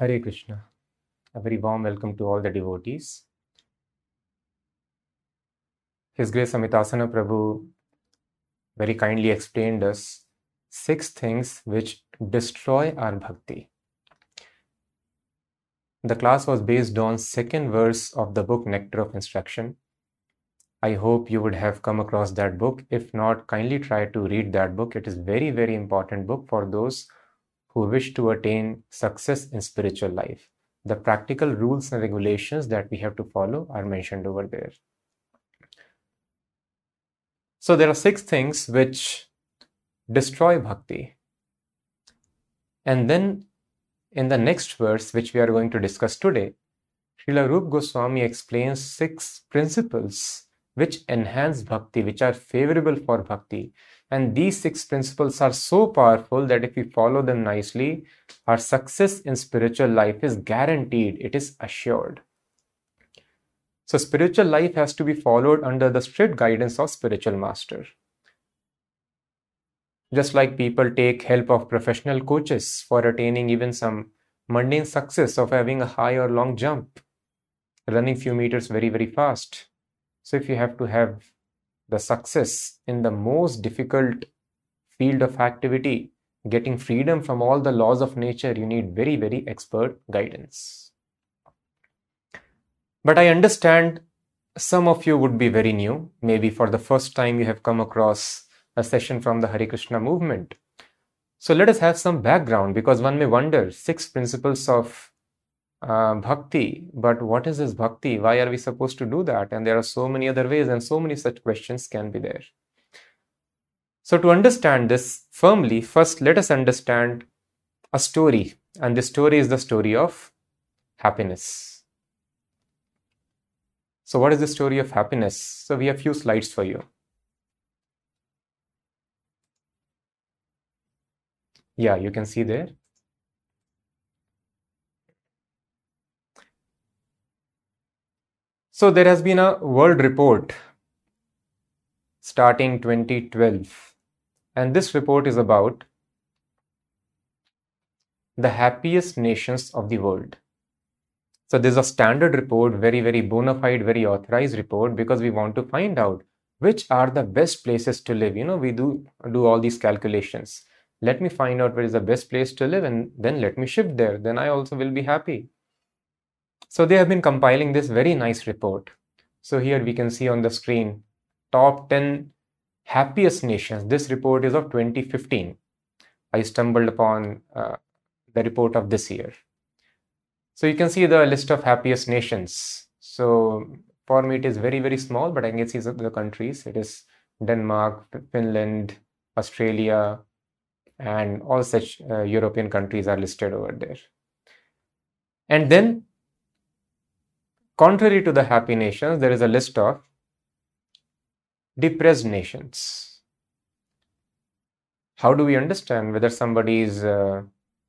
Hare Krishna. A very warm welcome to all the devotees. His Grace Amitasana Prabhu very kindly explained us six things which destroy our bhakti. The class was based on second verse of the book Nectar of Instruction. I hope you would have come across that book. If not, kindly try to read that book. It is very, very important book for those who wish to attain success in spiritual life. The practical rules and regulations that we have to follow are mentioned over there. So there are six things which destroy bhakti. And then in the next verse, which we are going to discuss today, Srila Rup Goswami explains six principles which enhance bhakti, which are favorable for bhakti. And these six principles are so powerful that if we follow them nicely, our success in spiritual life is guaranteed, it is assured. So, spiritual life has to be followed under the strict guidance of spiritual master. Just like people take help of professional coaches for attaining even some mundane success of having a high or long jump, running few meters very, very fast. So, if you have to have the success in the most difficult field of activity, getting freedom from all the laws of nature, you need very, very expert guidance. But I understand some of you would be very new. Maybe for the first time you have come across a session from the Hare Krishna movement. So let us have some background because one may wonder six principles of uh, bhakti, but what is this bhakti? Why are we supposed to do that? And there are so many other ways, and so many such questions can be there. So, to understand this firmly, first let us understand a story, and this story is the story of happiness. So, what is the story of happiness? So, we have few slides for you. Yeah, you can see there. So there has been a world report starting 2012 and this report is about the happiest nations of the world. So this is a standard report, very, very bona fide, very authorized report because we want to find out which are the best places to live. You know, we do do all these calculations. Let me find out where is the best place to live and then let me shift there. Then I also will be happy. So they have been compiling this very nice report. So here we can see on the screen top 10 happiest nations. This report is of 2015. I stumbled upon uh, the report of this year. So you can see the list of happiest nations. So for me, it is very, very small, but I can see the countries. It is Denmark, Finland, Australia, and all such uh, European countries are listed over there. And then Contrary to the happy nations, there is a list of depressed nations. How do we understand whether somebody is uh,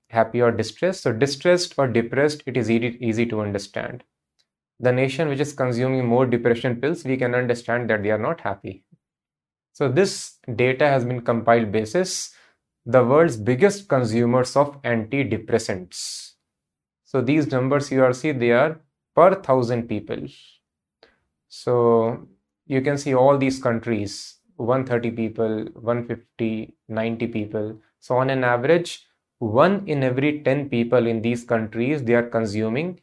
happy or distressed? So, distressed or depressed, it is easy, easy to understand. The nation which is consuming more depression pills, we can understand that they are not happy. So, this data has been compiled basis the world's biggest consumers of antidepressants. So, these numbers you are see they are per thousand people. So you can see all these countries 130 people, 150, 90 people. So on an average, one in every 10 people in these countries they are consuming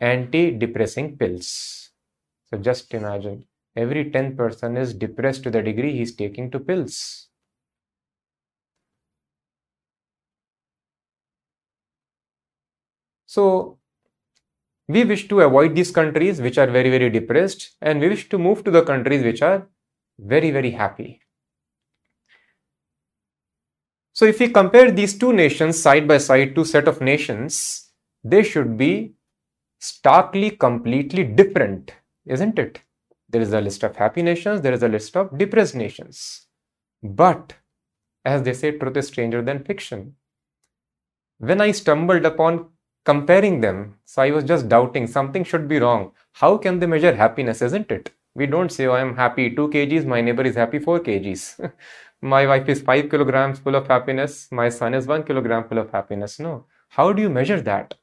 anti-depressing pills. So just imagine every 10 person is depressed to the degree he's taking to pills. So we wish to avoid these countries which are very, very depressed, and we wish to move to the countries which are very, very happy. So, if we compare these two nations side by side, two set of nations, they should be starkly, completely different, isn't it? There is a list of happy nations, there is a list of depressed nations. But, as they say, truth is stranger than fiction. When I stumbled upon comparing them. So I was just doubting something should be wrong. How can they measure happiness, isn't it? We don't say, oh, I'm happy 2 kgs, my neighbor is happy 4 kgs. my wife is 5 kilograms full of happiness, my son is 1 kilogram full of happiness. No. How do you measure that?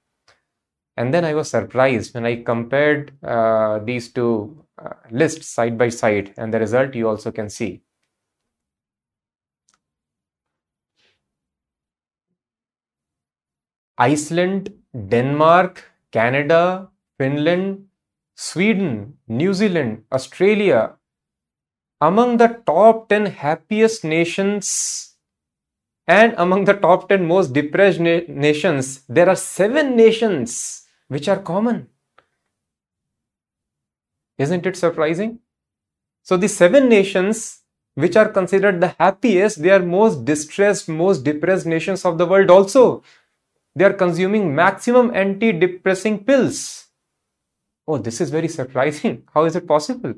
And then I was surprised when I compared uh, these two uh, lists side by side, and the result you also can see. Iceland, Denmark, Canada, Finland, Sweden, New Zealand, Australia, among the top 10 happiest nations and among the top 10 most depressed na- nations, there are seven nations which are common. Isn't it surprising? So, the seven nations which are considered the happiest, they are most distressed, most depressed nations of the world also. They are consuming maximum anti-depressing pills. Oh, this is very surprising. How is it possible?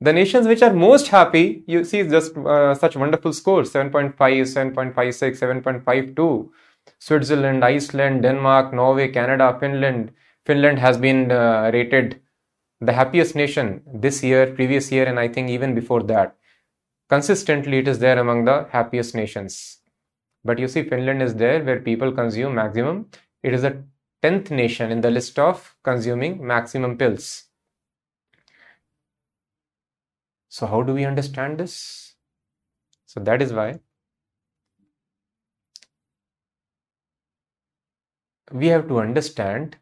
The nations which are most happy, you see just uh, such wonderful scores 7.5, 7.56, 7.52. Switzerland, Iceland, Denmark, Norway, Canada, Finland. Finland has been uh, rated the happiest nation this year, previous year, and I think even before that. Consistently, it is there among the happiest nations. But you see, Finland is there where people consume maximum. It is the 10th nation in the list of consuming maximum pills. So, how do we understand this? So, that is why we have to understand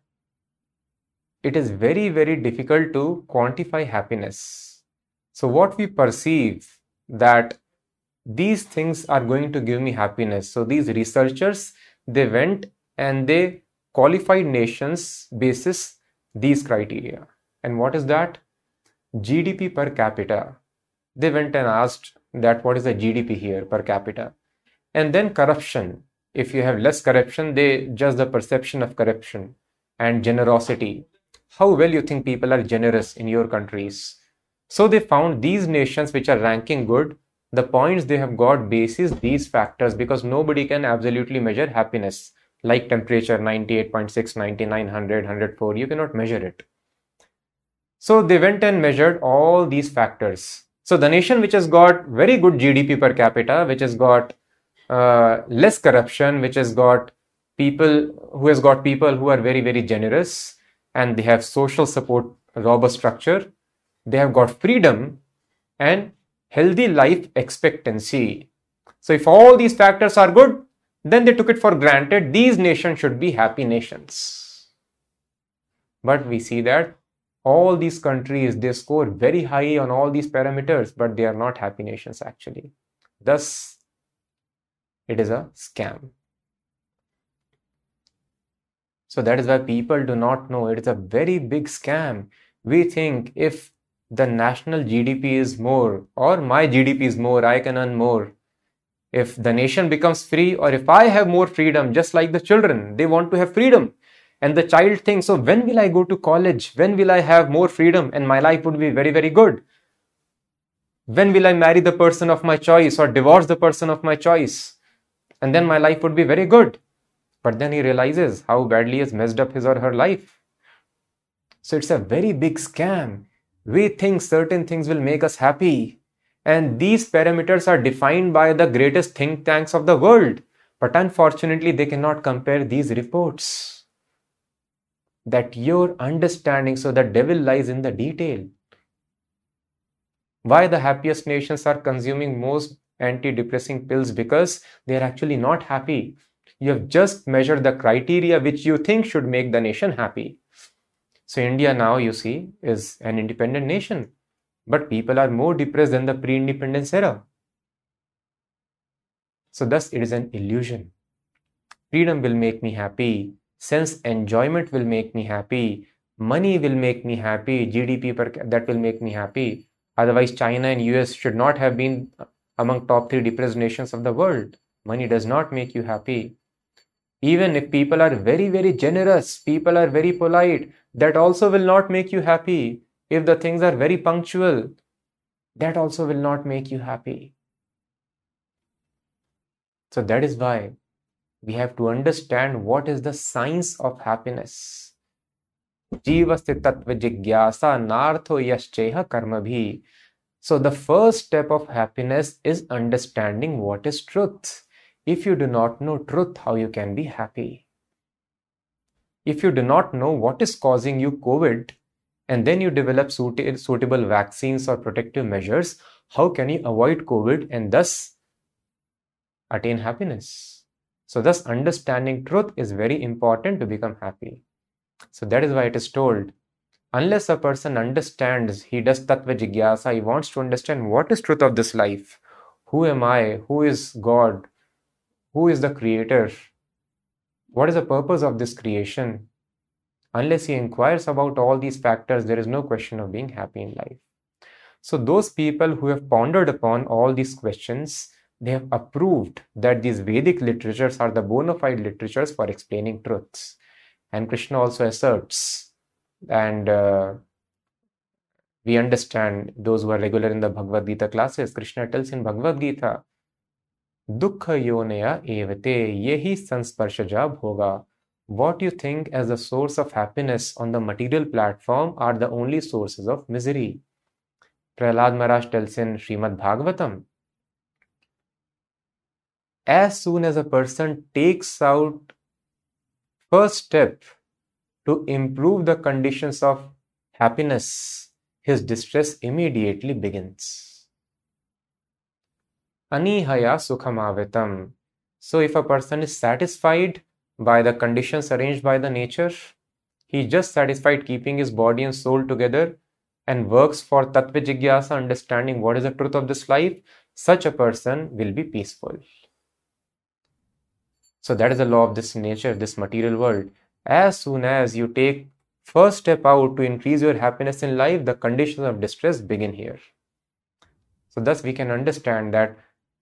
it is very, very difficult to quantify happiness. So, what we perceive that these things are going to give me happiness. So, these researchers they went and they qualified nations basis these criteria. And what is that? GDP per capita. They went and asked that what is the GDP here per capita. And then corruption. If you have less corruption, they judge the perception of corruption and generosity. How well you think people are generous in your countries. So they found these nations which are ranking good, the points they have got basis these factors because nobody can absolutely measure happiness like temperature 98.6, 99, 100, 104. You cannot measure it. So they went and measured all these factors. So the nation which has got very good GDP per capita, which has got uh, less corruption, which has got people who has got people who are very very generous, and they have social support robust structure, they have got freedom and healthy life expectancy. So if all these factors are good, then they took it for granted these nations should be happy nations. But we see that all these countries they score very high on all these parameters, but they are not happy nations actually. Thus, it is a scam. So that is why people do not know it is a very big scam. We think if the national GDP is more or my GDP is more, I can earn more if the nation becomes free or if I have more freedom, just like the children, they want to have freedom. And the child thinks, so when will I go to college? When will I have more freedom and my life would be very, very good? When will I marry the person of my choice or divorce the person of my choice? And then my life would be very good. But then he realizes how badly has messed up his or her life. So it's a very big scam. We think certain things will make us happy, and these parameters are defined by the greatest think tanks of the world. But unfortunately, they cannot compare these reports. That your understanding, so the devil lies in the detail. Why the happiest nations are consuming most antidepressing pills? Because they are actually not happy. You have just measured the criteria which you think should make the nation happy. So, India hmm. now, you see, is an independent nation but people are more depressed than the pre-independence era. So thus it is an illusion. Freedom will make me happy, sense enjoyment will make me happy, money will make me happy, GDP per that will make me happy. Otherwise, China and US should not have been uh, among top three depressed nations of the world. Money does not make you happy. Even if people are very, very generous, people are very polite, that also will not make you happy. If the things are very punctual, that also will not make you happy. So that is why we have to understand what is the science of happiness. Karma. So the first step of happiness is understanding what is truth. If you do not know truth, how you can be happy? if you do not know what is causing you COVID, and then you develop suitable vaccines or protective measures, how can you avoid COVID and thus attain happiness? So, thus, understanding truth is very important to become happy. So, that is why it is told unless a person understands, he does tattva jigyasa, he wants to understand what is truth of this life, who am I, who is God, who is the creator, what is the purpose of this creation, Unless he inquires about all these factors, there is no question of being happy in life. So, those people who have pondered upon all these questions, they have approved that these Vedic literatures are the bona fide literatures for explaining truths. And Krishna also asserts, and uh, we understand those who are regular in the Bhagavad Gita classes, Krishna tells in Bhagavad Gita, दुख योनया एवते यही संस्पर्श जब होगा। What you think as the source of happiness on the material platform are the only sources of misery Prahlad Maharaj tells in Shrimad Bhagavatam. As soon as a person takes out first step to improve the condition of happiness his distress immediately begins Anihaya sukhamavitam. So if a person is satisfied by the conditions arranged by the nature. He just satisfied keeping his body and soul together and works for tattva understanding what is the truth of this life. Such a person will be peaceful. So that is the law of this nature, this material world. As soon as you take first step out to increase your happiness in life, the conditions of distress begin here. So thus we can understand that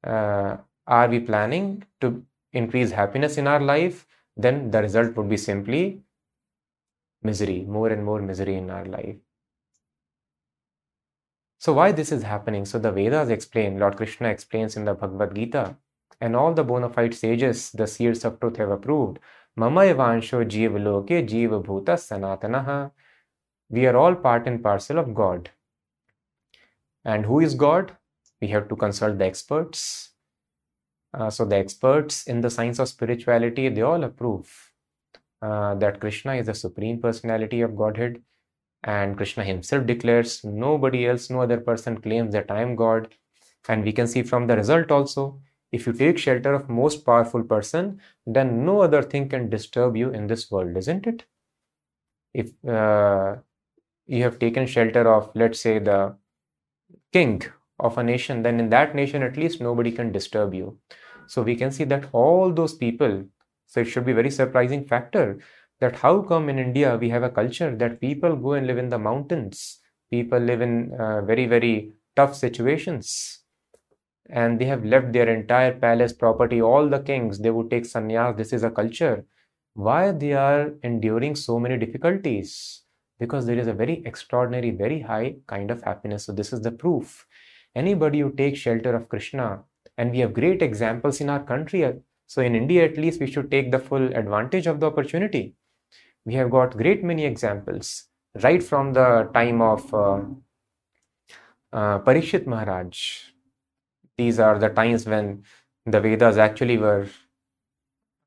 uh, are we planning to increase happiness in our life then the result would be simply misery, more and more misery in our life. So, why this is happening? So, the Vedas explain, Lord Krishna explains in the Bhagavad Gita, and all the bona fide sages, the seers of truth, have approved. Mama evansho jiva loke jiva bhuta sanatanaha. We are all part and parcel of God. And who is God? We have to consult the experts. Uh, so the experts in the science of spirituality, they all approve uh, that Krishna is the supreme personality of Godhead. And Krishna himself declares, nobody else, no other person claims that I am God. And we can see from the result also, if you take shelter of most powerful person, then no other thing can disturb you in this world, isn't it? If uh, you have taken shelter of, let's say, the king of a nation, then in that nation at least nobody can disturb you. So we can see that all those people, so it should be very surprising factor that how come in India we have a culture that people go and live in the mountains, people live in uh, very, very tough situations and they have left their entire palace property, all the kings, they would take sannyas. This is a culture. Why they are enduring so many difficulties? Because there is a very extraordinary, very high kind of happiness. So this is the proof anybody who takes shelter of Krishna, and we have great examples in our country. So in India, at least, we should take the full advantage of the opportunity. We have got great many examples right from the time of uh, uh, Parikshit Maharaj. These are the times when the Vedas actually were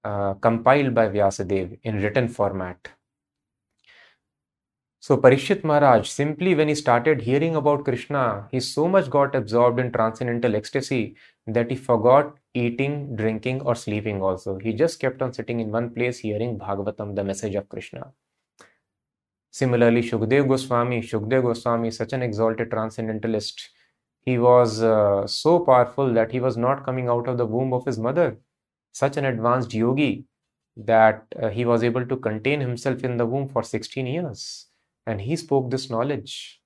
uh, compiled by Vyasadeva in written format. So Parikshit Maharaj, simply when he started hearing about Krishna, he so much got absorbed in transcendental ecstasy that he forgot eating, drinking, or sleeping also. He just kept on sitting in one place hearing Bhagavatam, the message of Krishna. Similarly, Shukdev Goswami, Shukdev Goswami, such an exalted transcendentalist, he was uh, so powerful that he was not coming out of the womb of his mother. Such an advanced yogi that uh, he was able to contain himself in the womb for 16 years and he spoke this knowledge.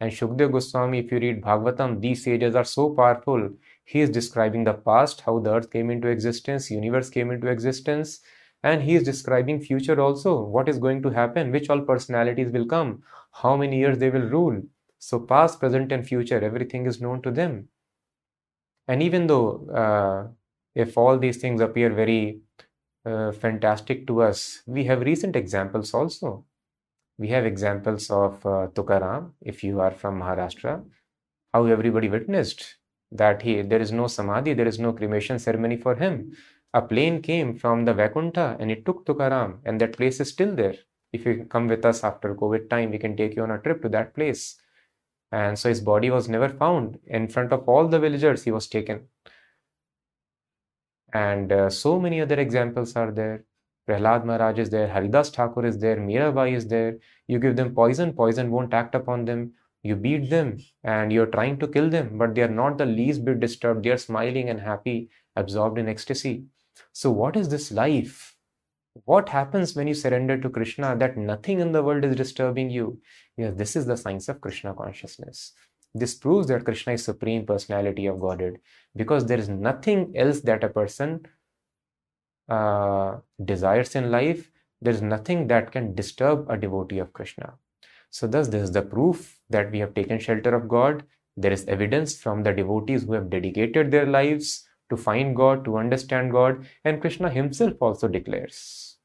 And Shukdev Goswami, if you read Bhagavatam, these sages are so powerful. He is describing the past, how the earth came into existence, universe came into existence, and he is describing future also, what is going to happen, which all personalities will come, how many years they will rule. So past, present, and future, everything is known to them. And even though uh, if all these things appear very uh, fantastic to us, we have recent examples also we have examples of uh, Tukaram, if you are from Maharashtra, how everybody witnessed that he there is no samadhi, there is no cremation ceremony for him. A plane came from the Vaikuntha and it took Tukaram, and that place is still there. If you come with us after COVID time, we can take you on a trip to that place. And so his body was never found. In front of all the villagers, he was taken. And uh, so many other examples are there. Prahlad Maharaj is there, Haridas Thakur is there, Mirabai is there. You give them poison, poison won't act upon them. You beat them and you're trying to kill them, but they are not the least bit disturbed. They are smiling and happy, absorbed in ecstasy. So, what is this life? What happens when you surrender to Krishna that nothing in the world is disturbing you? Yes, this is the science of Krishna consciousness. This proves that Krishna is supreme personality of Godhead because there is nothing else that a person uh, desires in life. There is nothing that can disturb a devotee of Krishna. So, thus, this is the proof that we have taken shelter of God. There is evidence from the devotees who have dedicated their lives to find God, to understand God, and Krishna himself also declares.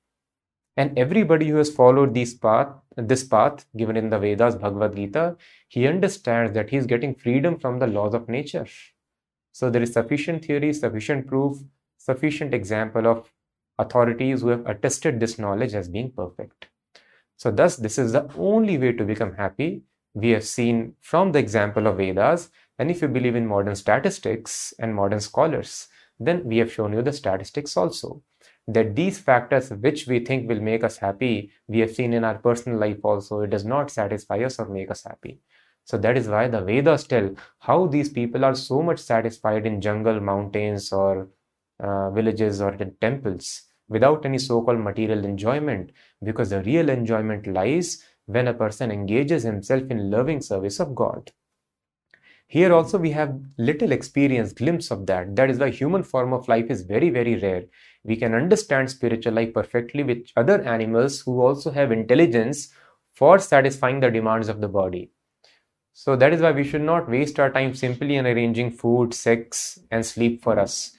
And everybody who has followed this path, this path given in the Vedas, Bhagavad Gita, he understands that he is getting freedom from the laws of nature. So there is sufficient theory, sufficient proof, sufficient example of authorities who have attested this knowledge as being perfect. So thus, this is the only way to become happy. We have seen from the example of Vedas, and if you believe in modern statistics and modern scholars, then we have shown you the statistics also. That these factors which we think will make us happy, we have seen in our personal life also, it does not satisfy us or make us happy. So that is why the Vedas tell how these people are so much satisfied in jungle, mountains, or uh, villages or in temples without any so called material enjoyment, because the real enjoyment lies when a person engages himself in loving service of God. Here also we have little experience, glimpse of that. That is why human form of life is very, very rare. We can understand spiritual life perfectly with other animals who also have intelligence for satisfying the demands of the body. So that is why we should not waste our time simply in arranging food, sex, and sleep for us.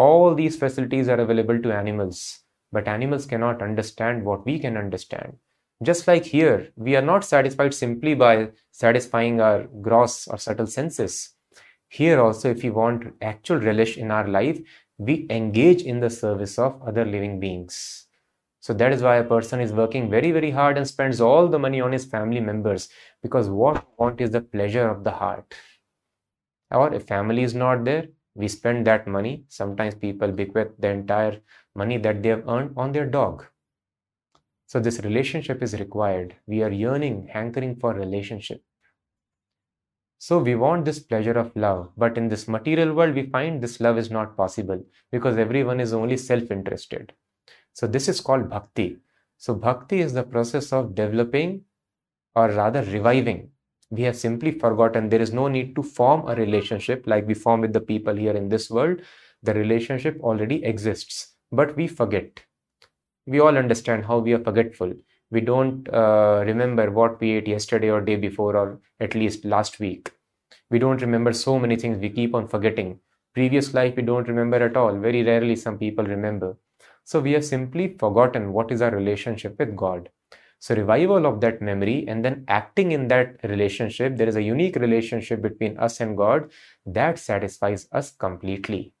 All these facilities are available to animals, but animals cannot understand what we can understand. Just like here, we are not satisfied simply by satisfying our gross or subtle senses. Here also, if we want actual relish in our life, we engage in the service of other living beings. So that is why a person is working very, very hard and spends all the money on his family members because what we want is the pleasure of the heart. Or if family is not there, we spend that money. Sometimes people bequeath the entire money that they have earned on their dog. So this relationship is required. We are yearning, hankering for relationship. So we want this pleasure of love, but in this material world, we find this love is not possible because everyone is only self-interested. So this is called bhakti. So bhakti is the process of developing or rather reviving. We have simply forgotten there is no need to form a relationship like we form with the people here in this world. The relationship already exists, but we forget we all understand how we are forgetful. We don't uh, remember what we ate yesterday or day before, or at least last week. We don't remember so many things. We keep on forgetting. Previous life, we don't remember at all. Very rarely, some people remember. So, we have simply forgotten what is our relationship with God. So, revival of that memory and then acting in that relationship, there is a unique relationship between us and God that satisfies us completely.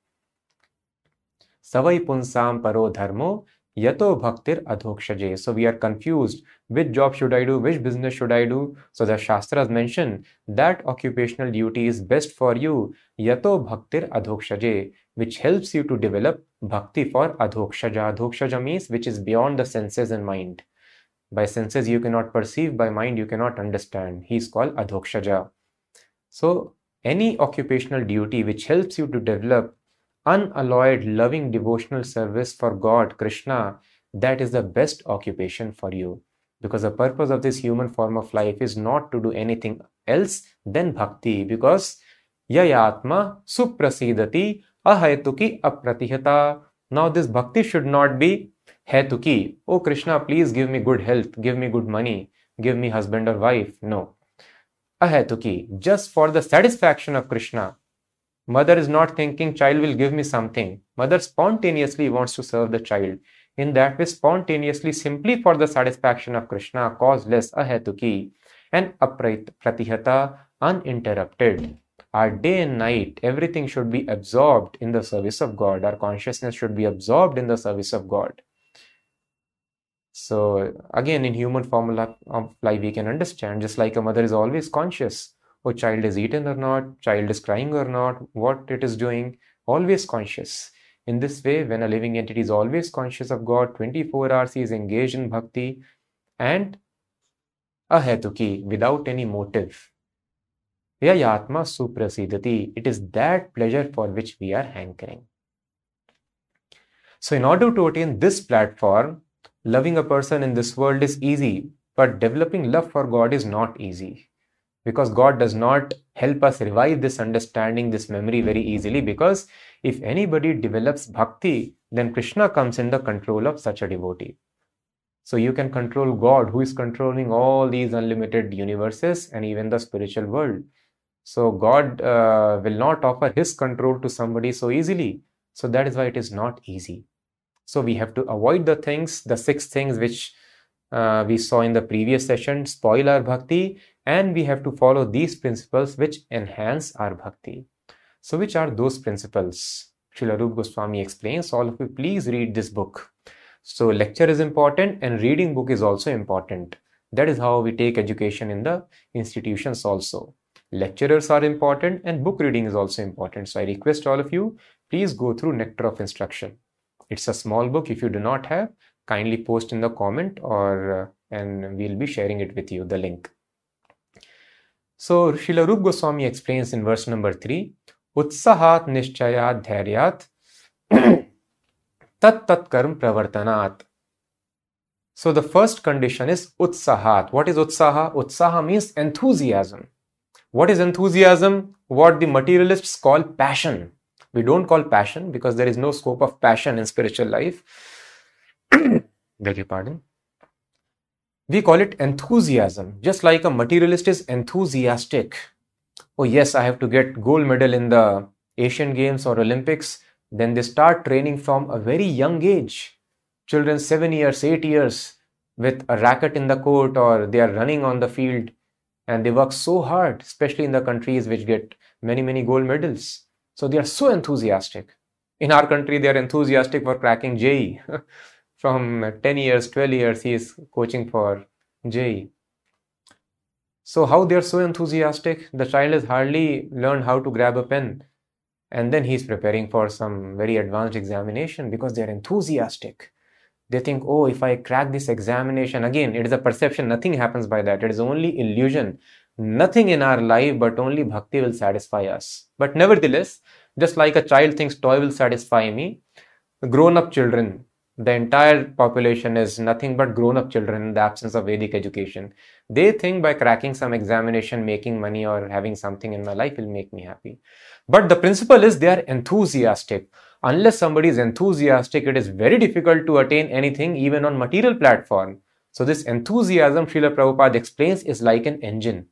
Savai punsam paro dharmo Yato bhaktir adhokshaje. So we are confused. Which job should I do? Which business should I do? So the Shastras mention that occupational duty is best for you. Yato bhaktir adhokshaje, which helps you to develop bhakti for adhokshaja. Adhokshaja means which is beyond the senses and mind. By senses you cannot perceive, by mind you cannot understand. He is called adhokshaja. So any occupational duty which helps you to develop unalloyed, loving devotional service for God, Krishna, that is the best occupation for you. Because the purpose of this human form of life is not to do anything else than bhakti. Because yayatma suprasidati ahetuki apratihata. Now, this bhakti should not be hetuki. Oh, Krishna, please give me good health, give me good money, give me husband or wife. No. a Ahetuki, just for the satisfaction of Krishna Mother is not thinking child will give me something. Mother spontaneously wants to serve the child. In that way, spontaneously, simply for the satisfaction of Krishna, causeless, ahetuki, and apratihata, uninterrupted. our day and night, everything should be absorbed in the service of God. Our consciousness should be absorbed in the service of God. So, again, in human formula of life, we can understand just like a mother is always conscious oh, child is eaten or not, child is crying or not, what it is doing, always conscious. In this way, when a living entity is always conscious of God, 24 hours he is engaged in bhakti and ahetuki, without any motive. Vyayatma suprasidati. It is that pleasure for which we are hankering. So, in order to attain this platform, loving a person in this world is easy, but developing love for God is not easy. Because God does not help us revive this understanding, this memory very easily. Because if anybody develops bhakti, then Krishna comes in the control of such a devotee. So you can control God, who is controlling all these unlimited universes and even the spiritual world. So God uh, will not offer His control to somebody so easily. So that is why it is not easy. So we have to avoid the things, the six things which uh, we saw in the previous session, spoil our bhakti, and we have to follow these principles which enhance our bhakti. So, which are those principles? Srila Rup Goswami explains. All of you, please read this book. So, lecture is important, and reading book is also important. That is how we take education in the institutions also. Lecturers are important, and book reading is also important. So, I request all of you, please go through Nectar of Instruction. It's a small book. If you do not have, kindly post in the comment or uh, and we'll be sharing it with you the link. So Srila Rup Goswami explains in verse number 3 Utsahat nishchayat dhairyat tat tat karm pravartanat. So the first condition is utsahat. What is utsaha? Utsaha means enthusiasm. What is enthusiasm? What the materialists call passion. We don't call passion because there is no scope of passion in spiritual life. Beg your pardon. We call it enthusiasm, just like a materialist is enthusiastic. Oh, yes, I have to get gold medal in the Asian Games or Olympics. Then they start training from a very young age. Children, seven years, eight years, with a racket in the court, or they are running on the field and they work so hard, especially in the countries which get many, many gold medals. So they are so enthusiastic. In our country, they are enthusiastic for cracking JEE. from 10 years, 12 years, he is coaching for JEE. So, how they are so enthusiastic? The child has hardly learned how to grab a pen, and then he's preparing for some very advanced examination because they are enthusiastic. They think, oh, if I crack this examination, again, it is a perception, nothing happens by that. It is only illusion. Nothing in our life but only bhakti will satisfy us. But nevertheless, just like a child thinks toy will satisfy me, grown up children the entire population is nothing but grown up children in the absence of Vedic education. They think by cracking some examination, making money, or having something in my life will make me happy. But the principle is they are enthusiastic. Unless somebody is enthusiastic, it is very difficult to attain anything even on material platform. So this enthusiasm, Srila Prabhupada explains, is like an engine.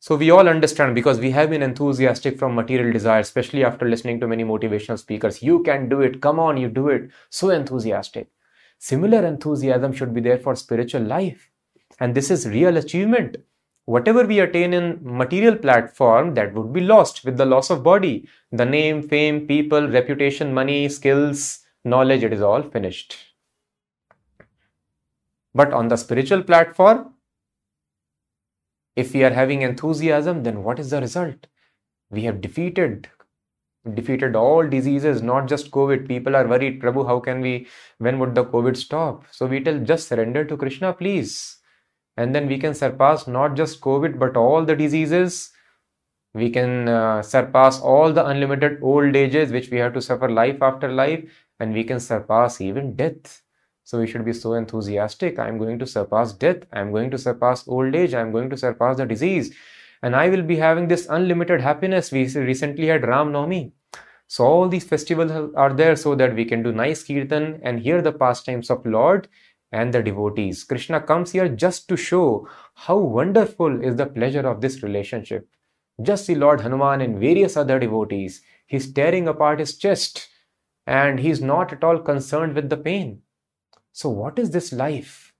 So we all understand because we have been enthusiastic from material desire, especially after listening to many motivational speakers. You can do it. Come on, you do it. So enthusiastic. Similar enthusiasm should be there for spiritual life. And this is real achievement. Whatever we attain in material platform, that would be lost with the loss of body. The name, fame, people, reputation, money, skills, knowledge, it is all finished. But on the spiritual platform, if we are having enthusiasm, then what is the result? We have defeated defeated all diseases, not just COVID. People are worried, Prabhu, how can we, when would the COVID stop? So we tell, just surrender to Krishna, please. And then we can surpass not just COVID, but all the diseases. We can uh, surpass all the unlimited old ages, which we have to suffer life after life, and we can surpass even death. So we should be so enthusiastic. I'm going to surpass death. I'm going to surpass old age. I'm going to surpass the disease. And I will be having this unlimited happiness. We recently had Ram Navami. So all these festivals are there so that we can do nice kirtan and hear the pastimes of Lord and the devotees. Krishna comes here just to show how wonderful is the pleasure of this relationship. Just see Lord Hanuman and various other devotees. He's tearing apart his chest and he's not at all concerned with the pain. So, what is this life?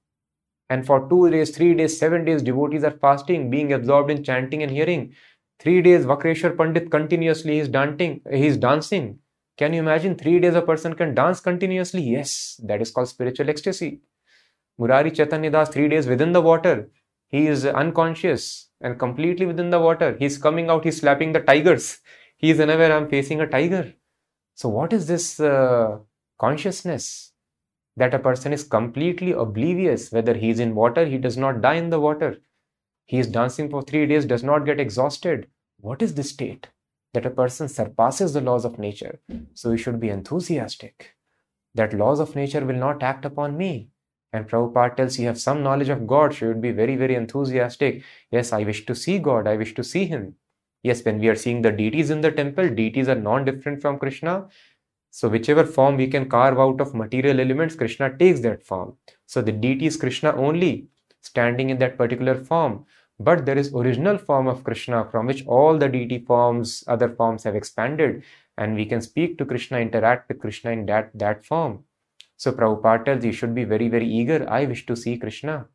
And for two days, three days, seven days, devotees are fasting, being absorbed in chanting and hearing. Three days, Vakreshwar Pandit continuously is dancing. He's dancing. Can you imagine three days a person can dance continuously? Yes, that is called spiritual ecstasy. Murari Chaitanya Das, three days within the water. He is unconscious and completely within the water. He's coming out, he's slapping the tigers. He is unaware I'm facing a tiger. So, what is this uh, consciousness? That a person is completely oblivious whether he is in water, he does not die in the water. He is dancing for three days, does not get exhausted. What is this state? That a person surpasses the laws of nature. So, we should be enthusiastic that laws of nature will not act upon me. And Prabhupada tells you have some knowledge of God, so you would be very, very enthusiastic. Yes, I wish to see God, I wish to see Him. Yes, when we are seeing the deities in the temple, deities are non different from Krishna. So, whichever form we can carve out of material elements, Krishna takes that form. So, the deity is Krishna only, standing in that particular form. But there is original form of Krishna from which all the deity forms, other forms have expanded, and we can speak to Krishna, interact with Krishna in that, that form. So Prabhupada tells you should be very, very eager. I wish to see Krishna.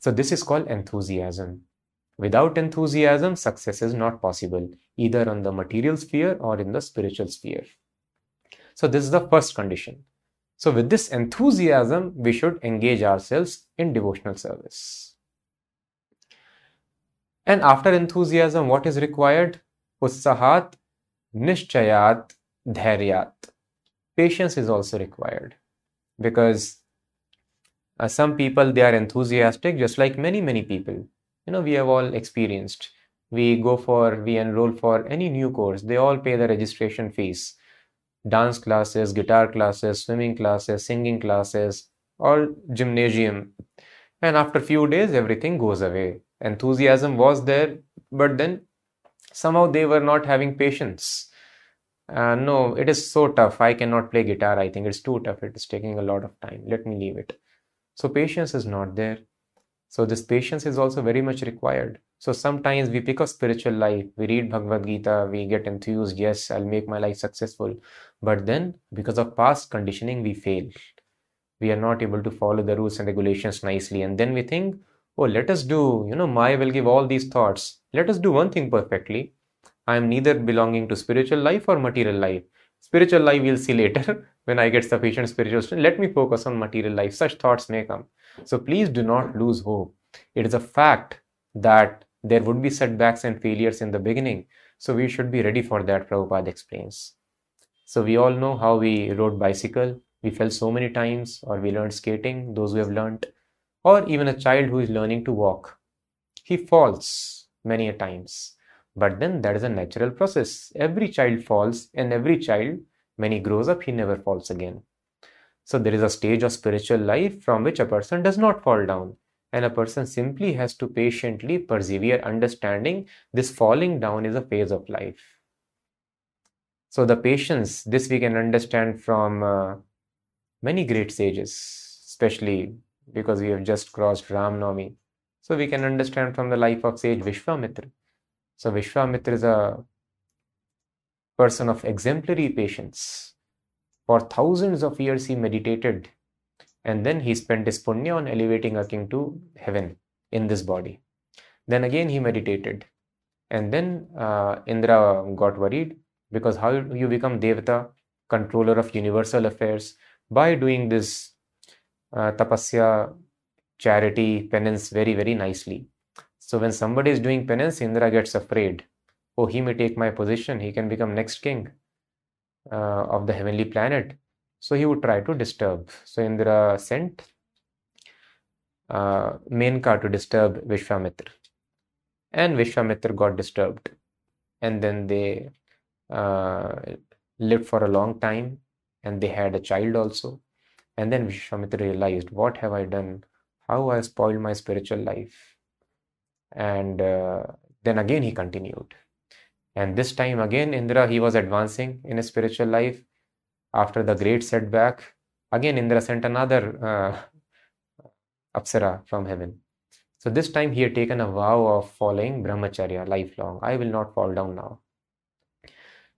So this is called enthusiasm. Without enthusiasm, success is not possible, either on the material sphere or in the spiritual sphere. So this is the first condition. So with this enthusiasm, we should engage ourselves in devotional service. And after enthusiasm, what is required? Utsahat, Nishchayat, Dhairyat patience is also required because uh, some people they are enthusiastic just like many many people you know we have all experienced we go for we enroll for any new course they all pay the registration fees dance classes guitar classes swimming classes singing classes or gymnasium and after few days everything goes away enthusiasm was there but then somehow they were not having patience uh, no, it is so tough. I cannot play guitar. I think it's too tough. It is taking a lot of time. Let me leave it. So, patience is not there. So, this patience is also very much required. So, sometimes we pick a spiritual life, we read Bhagavad Gita, we get enthused, yes, I'll make my life successful. But then, because of past conditioning, we fail. We are not able to follow the rules and regulations nicely. And then we think, oh, let us do, you know, Maya will give all these thoughts. Let us do one thing perfectly I am neither belonging to spiritual life or material life. Spiritual life we'll see later when I get sufficient spiritual strength. Let me focus on material life. Such thoughts may come. So please do not lose hope. It is a fact that there would be setbacks and failures in the beginning. So we should be ready for that, Prabhupada explains. So we all know how we rode bicycle. We fell so many times or we learned skating, those who have learned, or even a child who is learning to walk. He falls many a times but then that is a natural process. Every child falls, and every child, when he grows up, he never falls again. So there is a stage of spiritual life from which a person does not fall down. And a person simply has to patiently persevere, understanding this falling down is a phase of life. So the patience, this we can understand from uh, many great sages, especially because we have just crossed Ram Navami. So we can understand from the life of sage Vishwamitra so Vishwamitra is a person of exemplary patience. For thousands of years he meditated and then he spent his punya on elevating a king to heaven in this body. Then again he meditated. And then uh, Indra got worried because how you become Devata, controller of universal affairs, by doing this uh, tapasya, charity, penance very, very nicely. So when somebody is doing penance, Indra gets afraid. Oh, he may take my position. He can become next king uh, of the heavenly planet. So he would try to disturb. So Indra sent uh, Menka to disturb Vishwamitra. And Vishwamitra got disturbed. And then they uh, lived for a long time and they had a child also. And then Vishwamitra realized, what have I done? How I spoiled my spiritual life and uh, then again he continued and this time again indra he was advancing in his spiritual life after the great setback. Again indra sent another uh, apsara from heaven. So this time he had taken a vow of following brahmacharya lifelong. I will not fall down now.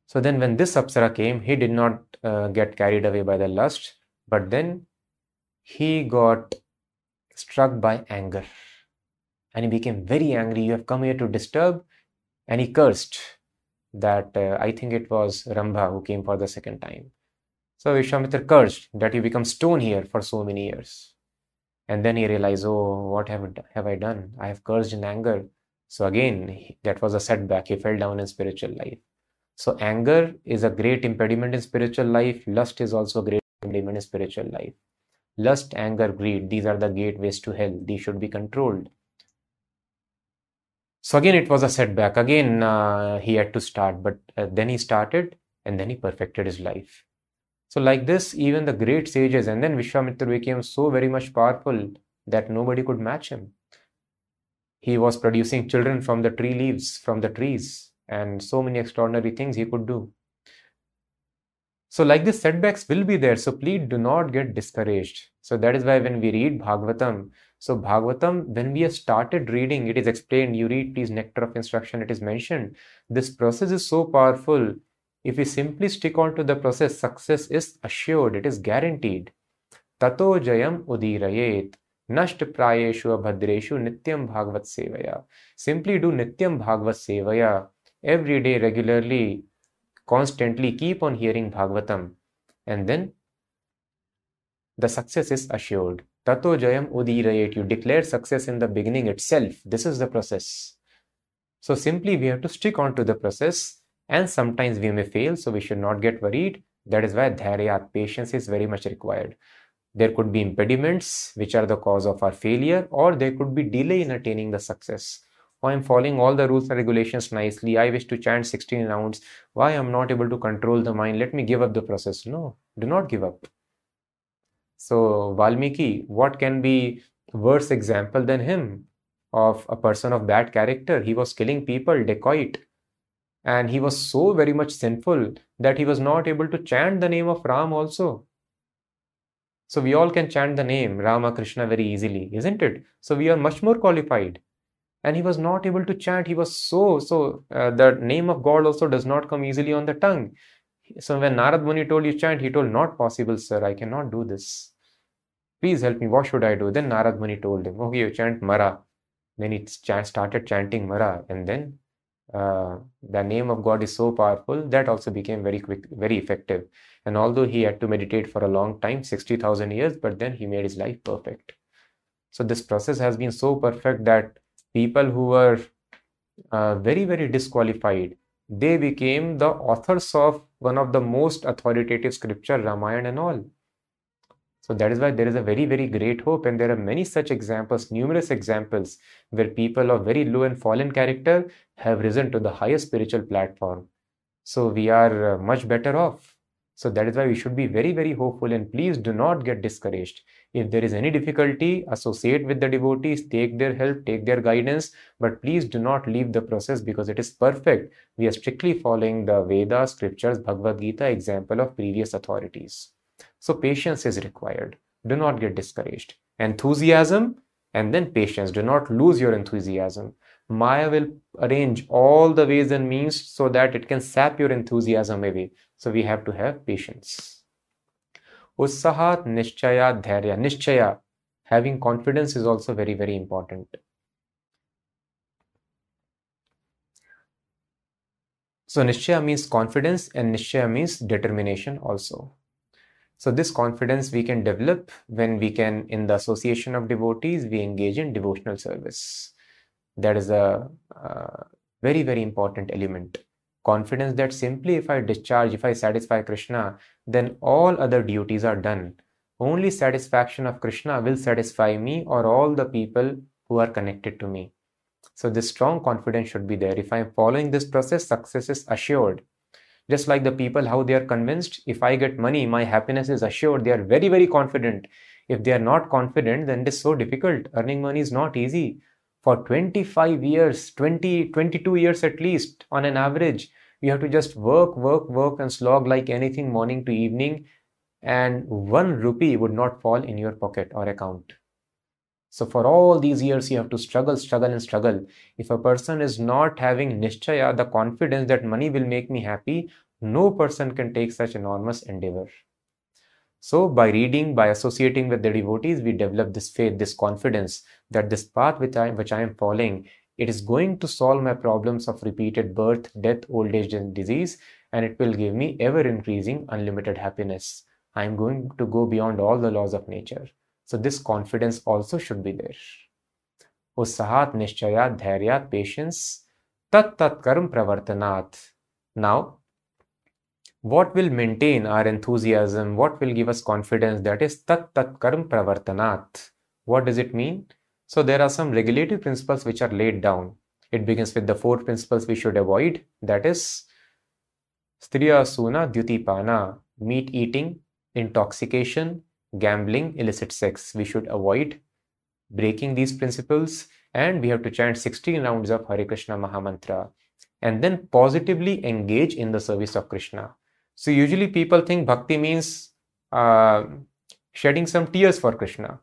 So then when this apsara came he did not uh, get carried away by the lust but then he got struck by anger. And he became very angry. You have come here to disturb. and he cursed that uh, I think it was Rambha who came for the second time. So Vishwamitra cursed that you become stone here for so many years. And then he realized, oh, what have, have I done? I have cursed in anger. So again, that was a setback. He fell down in spiritual life. So anger is a great impediment in spiritual life. Lust is also a great impediment in spiritual life. Lust, anger, greed, these are the gateways to hell. These should be controlled. So again, it was a setback. Again, uh, he had to start, but uh, then he started and then he perfected his life. So like this, even the great sages, and then Vishwamitra became so very much powerful that nobody could match him. He was producing children from the tree leaves, from the trees, and so many extraordinary things he could do. So like this, setbacks will be there. So please do not get discouraged. So that is why when we read Bhagavatam, so Bhagavatam, when we have started reading, it is explained, you read these nectar of instruction, it is mentioned. This process is so powerful if we simply stick on to the process, success is assured, it is guaranteed. Tato jayam udirayet. Nasht prayeshu abhadreshu nityam bhagvat sevaya. Simply do nityam bhagvat sevaya. Every day, regularly, constantly keep on hearing Bhagavatam. And then the success is assured. Tato jayam udirayet. You declare success in the beginning itself. This is the process. So simply we have to stick on to the process and sometimes we may fail so we should not get worried. That is why dharya patience is very much required. There could be impediments which are the cause of our failure or there could be delay in attaining the success. Oh, i'm following all the rules and regulations nicely. I wish to chant 16 rounds. Why i'm not able to control the mind? Let me give up the process. No do not give up so valmiki what can be worse example than him of a person of bad character he was killing people dacoit and he was so very much sinful that he was not able to chant the name of Ram also. So we all can chant the name Rama Krishna very easily, isn't it? So we are much more qualified. And he was not able to chant. He was so, so uh, the name of God also does not come easily on the tongue. So when Narad Muni told his chant, he told, Not possible, sir, I cannot do this. Please help me, what should I do? Then Narad Muni told him, Okay, you chant Mara. Then he started chanting Mara, and then uh, the name of God is so powerful that also became very quick, very effective. And although he had to meditate for a long time, 60,000 years, but then he made his life perfect. So this process has been so perfect that people who were uh, very, very disqualified, they became the authors of one of the most authoritative scripture, Ramayana and all. So that is why there is a very, very great hope. And there are many such examples, numerous examples, where people of very low and fallen character have risen to the highest spiritual platform. So we are uh, much better off. So that is why we should be very, very hopeful and please do not get discouraged. If there is any difficulty, associate with the devotees, take their help, take their guidance, but please do not leave the process because it is perfect. We are strictly following the Vedas, scriptures, Bhagavad Gita example of previous authorities. So patience is required. Do not get discouraged. Enthusiasm and then patience. Do not lose your enthusiasm. Maya will arrange all the ways and means so that it can sap your enthusiasm away. So we have to have patience. Ussahat nishchaya dharya. Nishchaya, having confidence is also very, very important. So nishchaya means confidence and nishchaya means determination also. So this confidence we can develop when we can, in the association of devotees, we engage in devotional service. That is a uh, very, very important element. Confidence that simply if I discharge, if I satisfy Krishna, then all other duties are done. Only satisfaction of Krishna will satisfy me or all the people who are connected to me. So this strong confidence should be there. If I am following this process, success is assured just like the people how they are convinced if i get money my happiness is assured they are very very confident if they are not confident then it is so difficult earning money is not easy for 25 years 20 22 years at least on an average you have to just work work work and slog like anything morning to evening and one rupee would not fall in your pocket or account so for all these years, you have to struggle, struggle, and struggle. If a person is not having nishchaya, the confidence that money will make me happy, no person can take such enormous endeavor. So by reading, by associating with the devotees, we develop this faith, this confidence that this path which I, which I am following It is going to solve my problems of repeated birth, death, old age, and disease, and it will give me ever increasing unlimited happiness. I am going to go beyond all the laws of nature. So, this confidence also should be there. Usahat, Nishchayat, Dhairyat, patience, Tat Tat Karm Pravartanat. Now, what will maintain our enthusiasm? What will give us confidence? That is Tat Tat Karm Pravartanat. What does it mean? So there are some regulative principles which are laid down. It begins with the four principles we should avoid. That is Striya Suna Dyutipana, meat eating, intoxication, gambling, illicit sex. We should avoid breaking these principles and we have to chant 16 rounds of Hare Krishna Mahamantra and then positively engage in the service of Krishna. So usually people think bhakti means uh, shedding some tears for Krishna.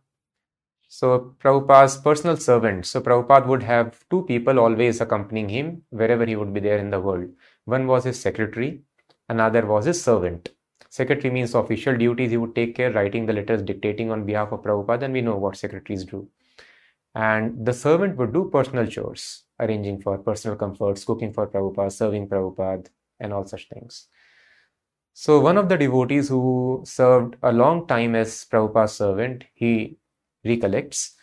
So Prabhupada's personal servant. So Prabhupada would have two people always accompanying him wherever he would be there in the world. One was his secretary, another was his servant. Secretary means official duties. He would take care writing the letters, dictating on behalf of Prabhupada, and we know what secretaries do. And the servant would do personal chores, arranging for personal comforts, cooking for Prabhupada, serving Prabhupada, and all such things. So one of the devotees who served a long time as Prabhupada's servant, he recollects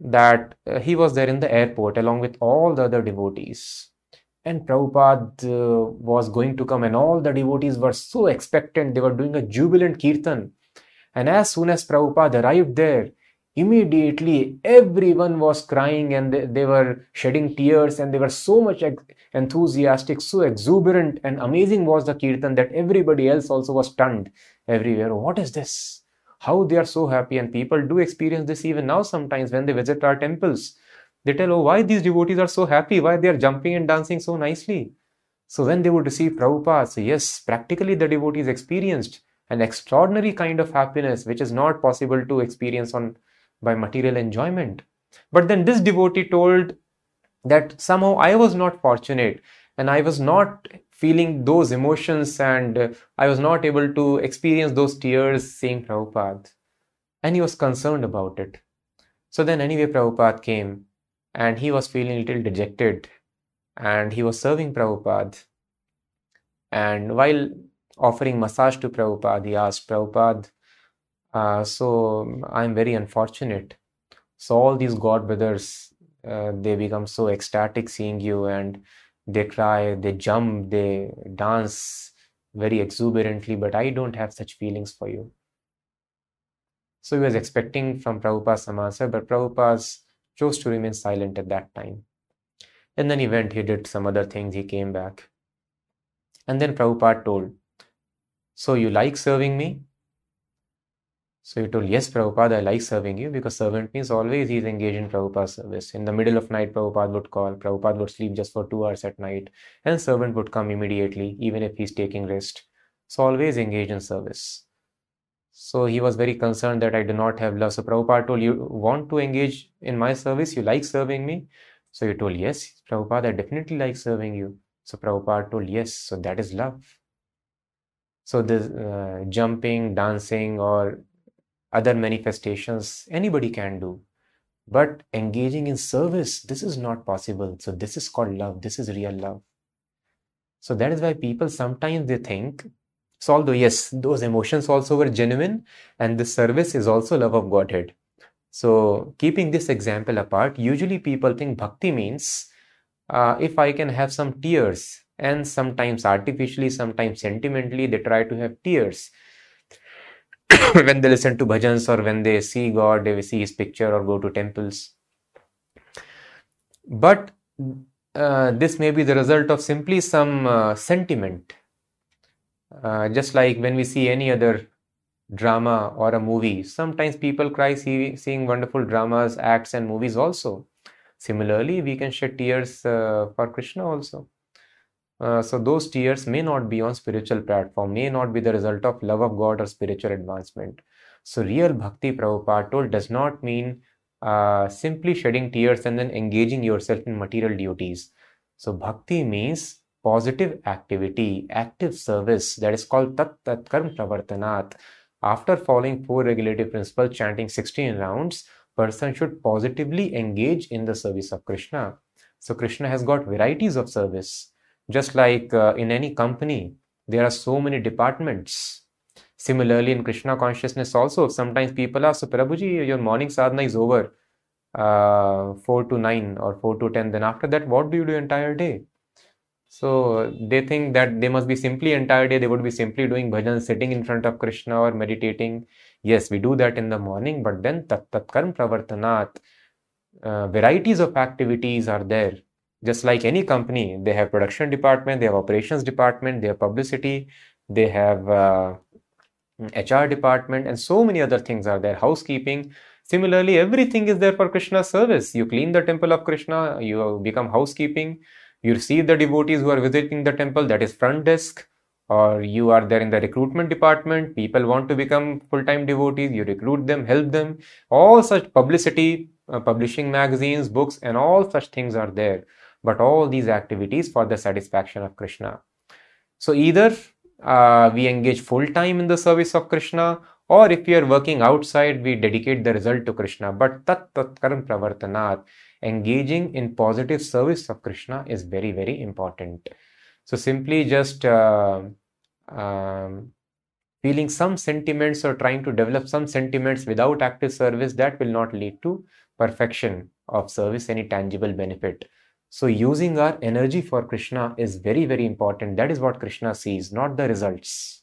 that uh, he was there in the airport along with all the other devotees. And Prabhupada uh, was going to come, and all the devotees were so expectant. They were doing a jubilant kirtan. And as soon as Prabhupada arrived there, immediately everyone was crying and they, they were shedding tears and they were so much enthusiastic, so exuberant and amazing was the kirtan that everybody else also was stunned everywhere. What is this? How they are so happy and people do experience this even now sometimes when they visit our temples. They tell oh why these devotees are so happy? Why they are jumping and dancing so nicely? So when they would receive Prabhupada, so yes, practically the devotees experienced an extraordinary kind of happiness which is not possible to experience on by material enjoyment. But then this devotee told that somehow I was not fortunate and I was not feeling those emotions and uh, I was not able to experience those tears seeing Prabhupada. And he was concerned about it. So then, anyway, Prabhupada came and he was feeling a little dejected and he was serving Prabhupada. And while offering massage to Prabhupada, he asked Prabhupada, uh, So I'm very unfortunate. So all these God brothers, uh, they become so ecstatic seeing you and they cry, they jump, they dance very exuberantly, but I don't have such feelings for you. So he was expecting from Prabhupada some answer, but Prabhupada chose to remain silent at that time. And then he went, he did some other things, he came back. And then Prabhupada told, So you like serving me? So he told, Yes, Prabhupada, I like serving you because servant means always he's engaged in Prabhupada's service. In the middle of night, Prabhupada would call, Prabhupada would sleep just for two hours at night, and servant would come immediately, even if he's taking rest. So always engaged in service. So he was very concerned that I do not have love. So Prabhupada told, You want to engage in my service? You like serving me? So he told, Yes, Prabhupada, I definitely like serving you. So Prabhupada told, Yes, so that is love. So the uh, jumping, dancing, or other manifestations anybody can do. But engaging in service this is not possible. So this is called love. This is real love. So that is why people sometimes they think so although yes those emotions also were genuine and the service is also love of godhead. So keeping this example apart usually people think bhakti means uh, if i can have some tears and sometimes artificially sometimes sentimentally they try to have tears when they listen to bhajans or when they see God, they see his picture or go to temples. But uh, this may be the result of simply some uh, sentiment. Uh, just like when we see any other drama or a movie, sometimes people cry see, seeing wonderful dramas, acts, and movies also. Similarly, we can shed tears uh, for Krishna also. Uh, so those tears may not be on spiritual platform, may not be the result of love of God or spiritual advancement. So real bhakti, Prabhupada told, does not mean uh, simply shedding tears and then engaging yourself in material duties. So bhakti means positive activity, active service that is called tat tat karm pravartanat. After following four regulative principles, chanting 16 rounds, person should positively engage in the service of Krishna. So Krishna has got varieties of service. Just like uh, in any company, there are so many departments. Similarly, in Krishna consciousness also, sometimes people ask, so Prabhuji, your morning sadhana is over, uh, 4 to 9 or 4 to 10. Then after that, what do you do entire day? So they think that they must be simply entire day, they would be simply doing bhajan, sitting in front of Krishna or meditating. Yes, we do that in the morning, but then tat tat karm pravartanat, uh, varieties of activities are there. Just like any company, they have production department, they have operations department, they have publicity, they have uh, HR department, and so many other things are there. Housekeeping. Similarly, everything is there for Krishna's service. You clean the temple of Krishna, you become housekeeping you receive the devotees who are visiting the temple that is front desk or you are there in the recruitment department people want to become full-time devotees you recruit them help them all such publicity uh, publishing magazines books and all such things are there but all these activities for the satisfaction of krishna so either uh, we engage full-time in the service of krishna or if we are working outside we dedicate the result to krishna but tat tat karam pravartanat engaging in positive service of Krishna is very, very important. So simply just uh, um, feeling some sentiments or trying to develop some sentiments without active service, that will not lead to perfection of service, any tangible benefit. So using our energy for Krishna is very, very important. That is what Krishna sees, not the results.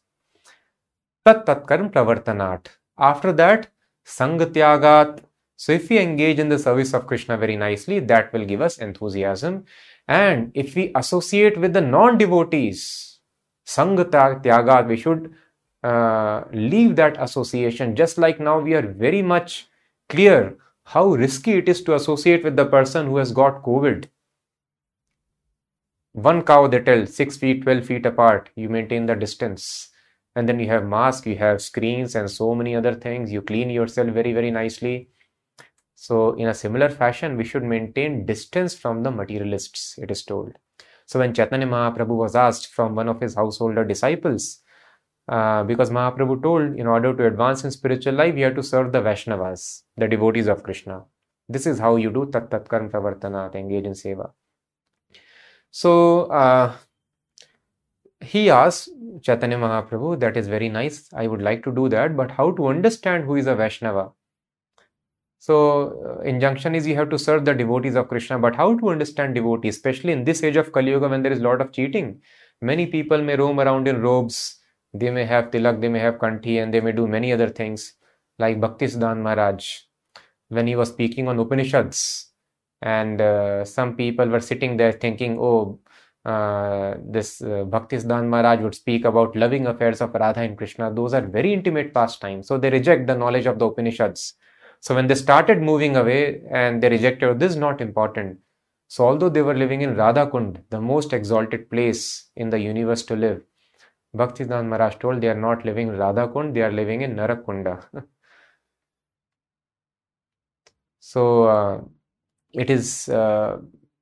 Tat tat karam pravartanat. After that, sangatyagat so if we engage in the service of Krishna very nicely, that will give us enthusiasm. And if we associate with the non-devotees, Sangha Tyaga, we should uh, leave that association. Just like now we are very much clear how risky it is to associate with the person who has got COVID. One cow they tell 6 feet, 12 feet apart, you maintain the distance. And then you have mask, you have screens and so many other things. You clean yourself very, very nicely so, in a similar fashion, we should maintain distance from the materialists, it is told. So, when Chaitanya Mahaprabhu was asked from one of his householder disciples, uh, because Mahaprabhu told in order to advance in spiritual life, you have to serve the Vaishnavas, the devotees of Krishna. This is how you do Tat Tat Karm Pravartana, engage in Seva. So, uh, he asked Chaitanya Mahaprabhu, that is very nice, I would like to do that, but how to understand who is a Vaishnava? So uh, injunction is you have to serve the devotees of Krishna, but how to understand devotees, especially in this age of Kali Yuga when there is a lot of cheating. Many people may roam around in robes, they may have tilak, they may have kanti, and they may do many other things, like Bhaktisiddhanta Maharaj, when he was speaking on Upanishads, and uh, some people were sitting there thinking, oh, uh, this uh, Bhaktisiddhanta Maharaj would speak about loving affairs of Radha and Krishna. Those are very intimate pastimes. So they reject the knowledge of the Upanishads. So when they started moving away and they rejected, this is not important. So although they were living in Radha Kund, the most exalted place in the universe to live, Bhaktisiddhanta Maharaj told they are not living in Radha Kund, they are living in Narakunda. so uh, it is uh,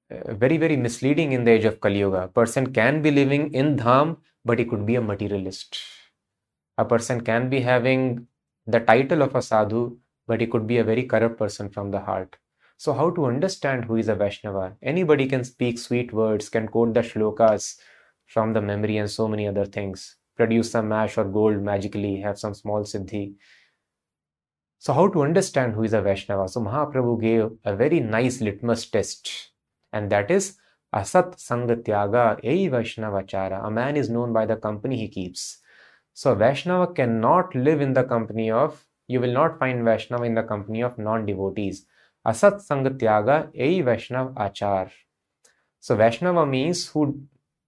very, very misleading in the age of Kali Yuga. A person can be living in Dham, but he could be a materialist. A person can be having the title of a sadhu, but he could be a very corrupt person from the heart. So, how to understand who is a Vaishnava? Anybody can speak sweet words, can quote the shlokas from the memory, and so many other things. Produce some ash or gold magically, have some small siddhi. So, how to understand who is a Vaishnava? So, Mahaprabhu gave a very nice litmus test, and that is Asat Sangatyaga Ei Vaishnavachara. A man is known by the company he keeps. So, Vaishnava cannot live in the company of you will not find Vaishnava in the company of non-devotees. Asat Sangatyaga Ei Vaishnav Achar. So Vaishnava means who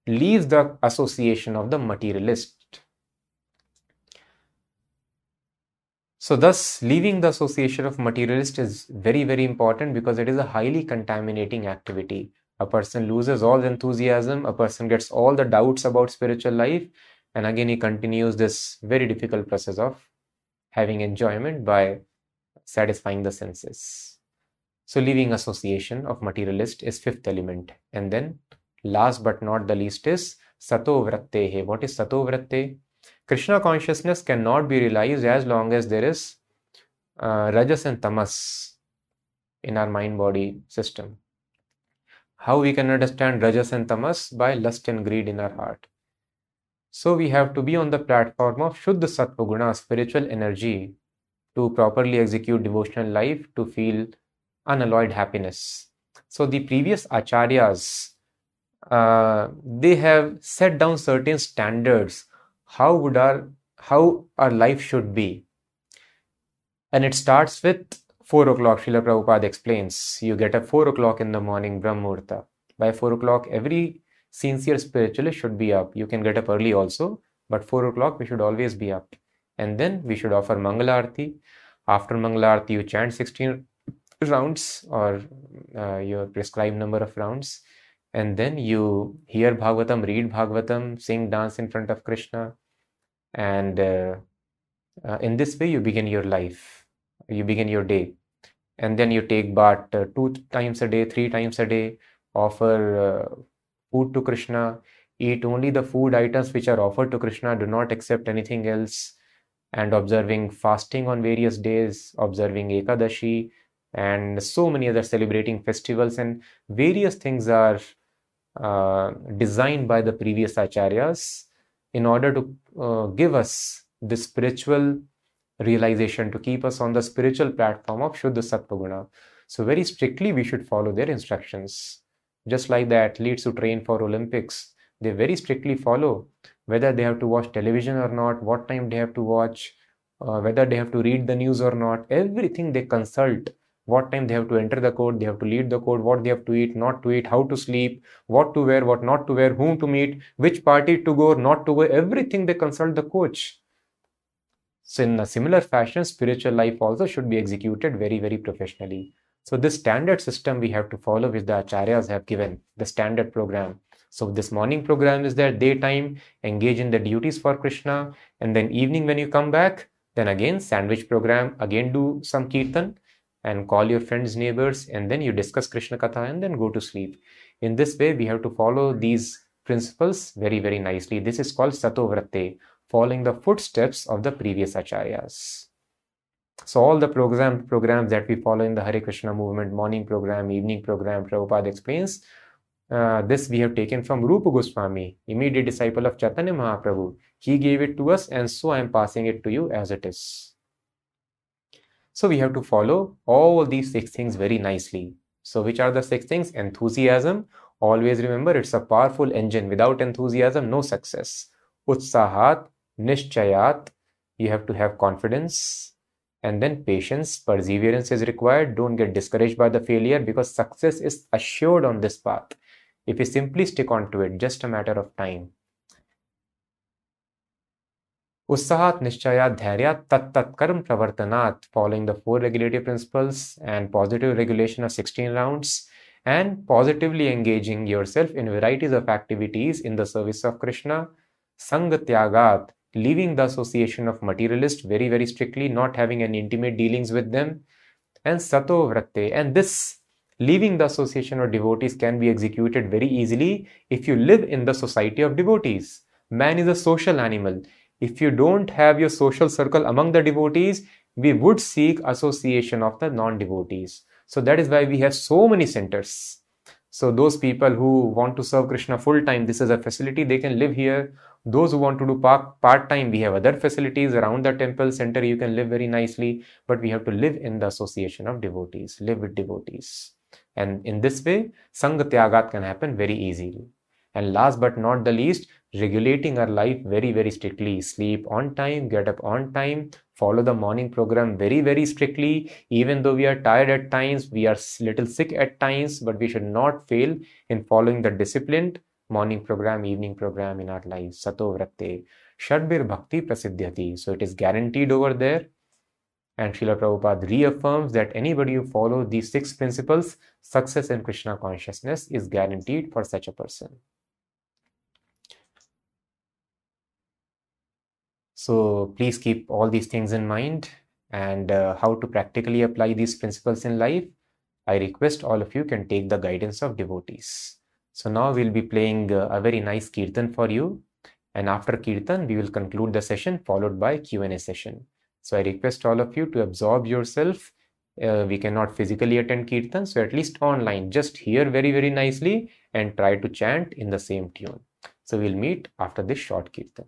leaves the association of the materialist. So thus leaving the association of materialist is very very important because it is a highly contaminating activity. A person loses all enthusiasm, a person gets all the doubts about spiritual life and again he continues this very difficult process of having enjoyment by satisfying the senses. So leaving association of materialist is fifth element. And then last but not the least is sato vrattehe. What is sato vratte? Krishna consciousness cannot be realized as long as there is uh, rajas and tamas in our mind body system. How we can understand Rajas and Tamas? By lust and greed in our heart. So we have to be on the platform of Shuddha Sattva spiritual energy, to properly execute devotional life, to feel unalloyed happiness. So the previous acharyas, uh, they have set down certain standards how would our how our life should be. And it starts with 4 o'clock, Srila Prabhupada explains. You get up 4 o'clock in the morning, Brahmurta. By 4 o'clock, every sincere spiritualist should be up. You can get up early also, but 4 o'clock we should always be up. And then we should offer Mangalarti. After Mangalarti, you chant 16 rounds or uh, your prescribed number of rounds. And then you hear Bhagavatam, read Bhagavatam, sing, dance in front of Krishna. And uh, uh, in this way, you begin your life, you begin your day. And then you take bath uh, two times a day, three times a day, offer uh, food to Krishna, eat only the food items which are offered to Krishna, do not accept anything else, and observing fasting on various days, observing Ekadashi, and so many other celebrating festivals, and various things are uh, designed by the previous acharyas in order to uh, give us the spiritual realization, to keep us on the spiritual platform of Shuddha Sattva So, very strictly, we should follow their instructions. Just like the athletes who train for Olympics, they very strictly follow whether they have to watch television or not, what time they have to watch, uh, whether they have to read the news or not. Everything they consult what time they have to enter the code, they have to lead the code, what they have to eat, not to eat, how to sleep, what to wear, what not to wear, whom to meet, which party to go, not to go, everything they consult the coach. So, in a similar fashion, spiritual life also should be executed very, very professionally. So, this standard system we have to follow, which the acharyas have given, the standard program. So, this morning program is there, daytime, engage in the duties for Krishna, and then evening when you come back, then again, sandwich program, again do some kirtan, and call your friends, neighbors, and then you discuss Krishna Katha and then go to sleep. In this way, we have to follow these principles very, very nicely. This is called Satovratte, following the footsteps of the previous acharyas. So all the program programs that we follow in the Hare Krishna movement, morning program, evening program, Prabhupada explains, uh, this we have taken from Rupa Goswami, immediate disciple of Chaitanya Mahaprabhu. He gave it to us and so I am passing it to you as it is. So we have to follow all these six things very nicely. So which are the six things? Enthusiasm. Always remember it's a powerful engine. Without enthusiasm, no success. Utsahat, Nishchayat. You have to have confidence. And then patience, perseverance is required. Don't get discouraged by the failure because success is assured on this path. If you simply stick on to it, just a matter of time. Usahat Nishchayat Dhairya Tat Tat Karm Pravartanat, following the four regulative principles and positive regulation of 16 rounds, and positively engaging yourself in varieties of activities in the service of Krishna. Sangatyagat, leaving the association of materialists very, very strictly, not having any intimate dealings with them. And Sato Vratte, and this leaving the association of devotees can be executed very easily if you live in the society of devotees. Man is a social animal if you don't have your social circle among the devotees, we would seek association of the non-devotees. So that is why we have so many centers. So those people who want to serve Krishna full time, this is a facility they can live here. Those who want to do part time, we have other facilities around the temple center. You can live very nicely, but we have to live in the association of devotees, live with devotees. And in this way, Sangha Tyagat can happen very easily. And last but not the least, regulating our life very, very strictly. Sleep on time, get up on time, follow the morning program very, very strictly. Even though we are tired at times, we are little sick at times, but we should not fail in following the disciplined morning program, evening program in our lives. Sato Vratte. Shadbir Bhakti Prasiddhyati. So it is guaranteed over there. And Srila Prabhupada reaffirms that anybody who follows these six principles, success in Krishna consciousness is guaranteed for such a person. So please keep all these things in mind and uh, how to practically apply these principles in life. I request all of you can take the guidance of devotees. So now we'll be playing uh, a very nice kirtan for you. And after kirtan, we will conclude the session followed by Q&A session. So I request all of you to absorb yourself. Uh, we cannot physically attend kirtan, so at least online, just hear very, very nicely and try to chant in the same tune. So we'll meet after this short kirtan.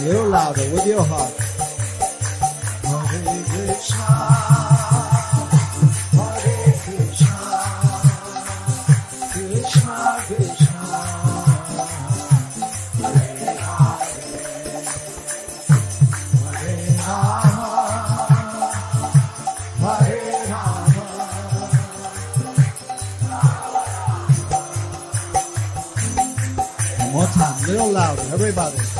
A little louder with your heart. Krishna, Krishna, One more time, little louder, everybody.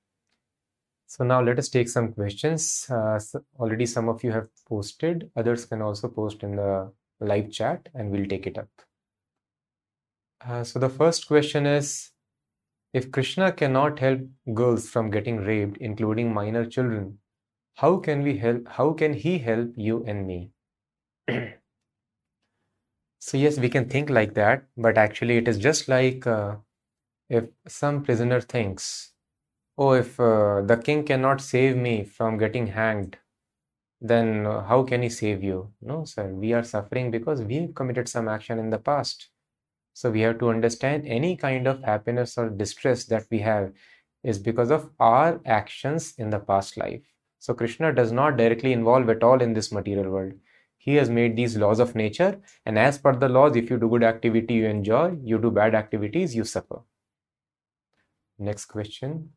So now let us take some questions. Uh, so already some of you have posted. Others can also post in the live chat and we'll take it up. Uh, so the first question is, if Krishna cannot help girls from getting raped, including minor children, how can we help? How can he help you and me? So yes, we can think like that, but actually it is just like uh, if some prisoner thinks, oh, if uh, the king cannot save me from getting hanged, then uh, how can he save you? No, sir, we are suffering because we've committed some action in the past. So we have to understand any kind of happiness or distress that we have is because of our actions in the past life. So Krishna does not directly involve at all in this material world. He has made these laws of nature, and as per the laws, if you do good activity, you enjoy, you do bad activities, you suffer. Next question.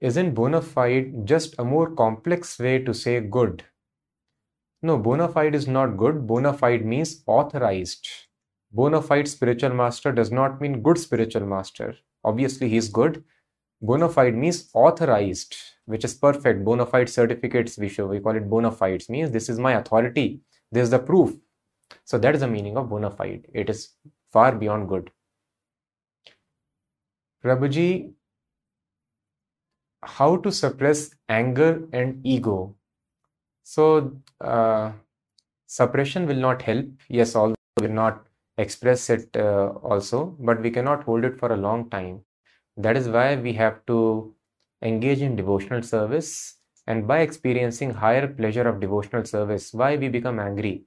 Isn't bona fide just a more complex way to say good? No, bona fide is not good. Bona fide means authorized. Bona fide spiritual master does not mean good spiritual master. Obviously, he is good. Bona fide means authorized, which is perfect. Bona fide certificates we show. We call it bona fides, means this is my authority. This is the proof. So that is the meaning of bona fide. It is far beyond good. Prabhuji, how to suppress anger and ego? So, uh, suppression will not help. Yes, although we will not express it uh, also, but we cannot hold it for a long time. That is why we have to engage in devotional service. And by experiencing higher pleasure of devotional service, why we become angry?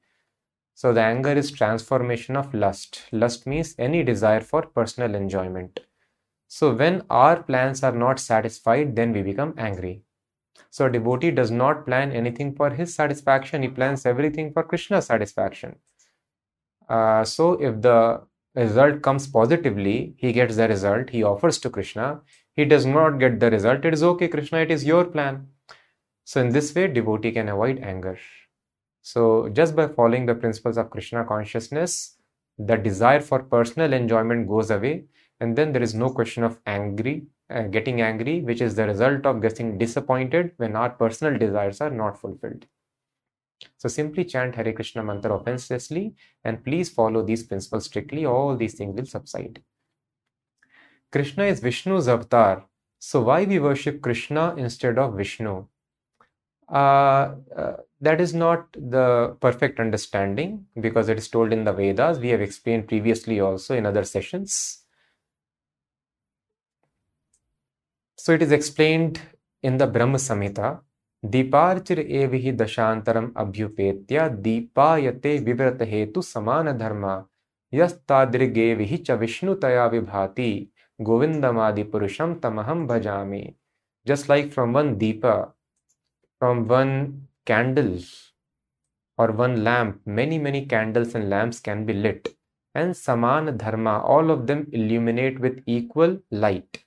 So, the anger is transformation of lust. Lust means any desire for personal enjoyment. So, when our plans are not satisfied, then we become angry. So, a devotee does not plan anything for his satisfaction, he plans everything for Krishna's satisfaction. Uh, so, if the result comes positively, he gets the result, he offers to Krishna. He does not get the result, it is okay, Krishna, it is your plan. So, in this way, devotee can avoid anger. So, just by following the principles of Krishna consciousness, the desire for personal enjoyment goes away, and then there is no question of angry, uh, getting angry, which is the result of getting disappointed when our personal desires are not fulfilled. So simply chant Hare Krishna mantra offenselessly and please follow these principles strictly. All these things will subside. Krishna is Vishnu's avatar. So, why we worship Krishna instead of Vishnu? Uh, uh, that is not the perfect understanding because it is told in the Vedas. We have explained previously also in other sessions. So, it is explained in the Brahma Samhita. दीपार्चिर एव ही दशांतरम अभ्युपेत्य दीपायते विव्रत हेतु समान धर्मा यस्तादृगेव ही च विष्णुतया विभाति गोविंदमादि पुरुषम तमहम भजामि just like from one deepa from one candle or one lamp many many candles and lamps can be lit and saman dharma all of them illuminate with equal light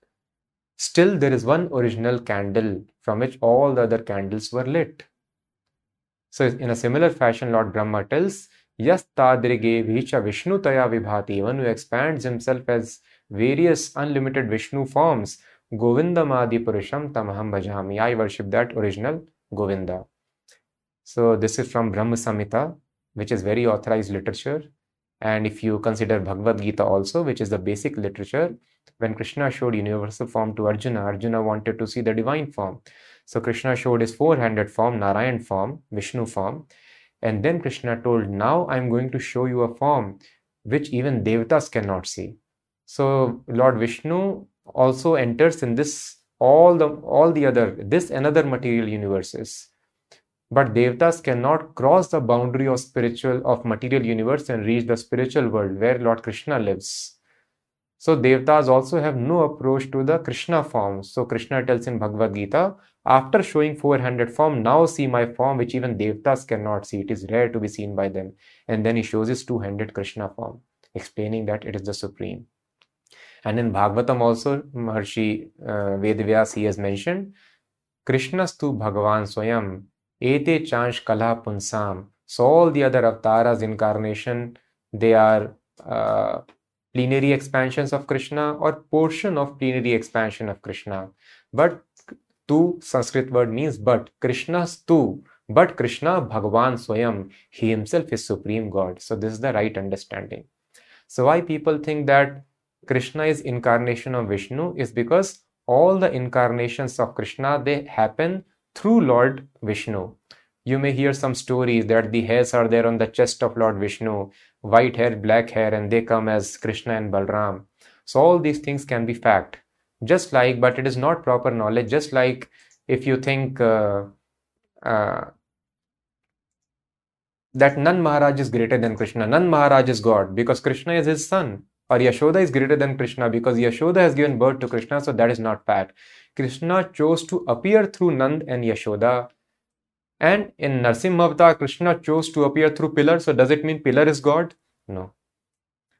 still there is one original candle from which all the other candles were lit so in a similar fashion lord brahma tells yas tadrige vicha vishnu taya vibhati one who expands himself as various unlimited Vishnu forms. Govinda Govindamadi Purusham Tamaham Bhajami. I worship that original Govinda. So this is from Brahma Samhita, which is very authorized literature. And if you consider Bhagavad Gita also, which is the basic literature, when Krishna showed universal form to Arjuna, Arjuna wanted to see the divine form. So Krishna showed his four-handed form, Narayan form, Vishnu form. And then Krishna told, now I'm going to show you a form which even Devatas cannot see. So Lord Vishnu also enters in this all the all the other this and other material universes. But devatas cannot cross the boundary of spiritual of material universe and reach the spiritual world where Lord Krishna lives. So Devtas also have no approach to the Krishna form. So Krishna tells in Bhagavad Gita, after showing four-handed form, now see my form which even Devtas cannot see. It is rare to be seen by them. And then he shows his two-handed Krishna form, explaining that it is the supreme. And in Bhagavatam also, Maharshi uh, Vedvyas, he has mentioned, Krishnastu Bhagavan Swayam, Ete Chansh Kala Punsam. So all the other avatars, incarnation, they are uh, plenary expansions of Krishna or portion of plenary expansion of Krishna. But tu, Sanskrit word means but. Krishna's tu, but Krishna Bhagavan Swayam, he himself is supreme God. So this is the right understanding. So why people think that Krishna is incarnation of Vishnu is because all the incarnations of Krishna they happen through Lord Vishnu. You may hear some stories that the hairs are there on the chest of Lord Vishnu, white hair, black hair, and they come as Krishna and Balram. So all these things can be fact. Just like, but it is not proper knowledge. Just like if you think uh, uh, that Nand Maharaj is greater than Krishna, Nand Maharaj is God because Krishna is his son or Yashoda is greater than Krishna because Yashoda has given birth to Krishna, so that is not fact. Krishna chose to appear through Nand and Yashoda. And in Narsimha Avatar, Krishna chose to appear through pillar. So does it mean pillar is God? No.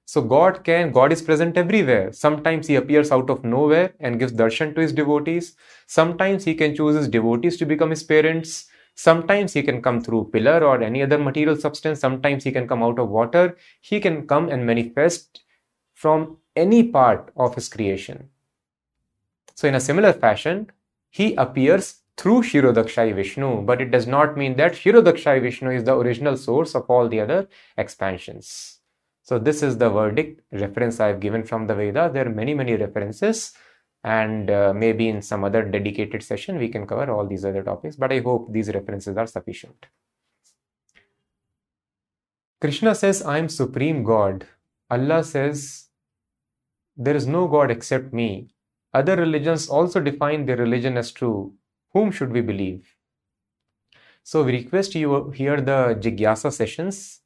So God can, God is present everywhere. Sometimes he appears out of nowhere and gives darshan to his devotees. Sometimes he can choose his devotees to become his parents. Sometimes he can come through pillar or any other material substance. Sometimes he can come out of water. He can come and manifest from any part of his creation. So, in a similar fashion, he appears through Kshirodakshayi Vishnu, but it does not mean that Kshirodakshayi Vishnu is the original source of all the other expansions. So, this is the verdict reference I have given from the Veda. There are many, many references, and uh, maybe in some other dedicated session we can cover all these other topics, but I hope these references are sufficient. Krishna says, I am Supreme God. Allah says, there is no God except me. Other religions also define their religion as true. Whom should we believe? So we request you hear the Jigyasa sessions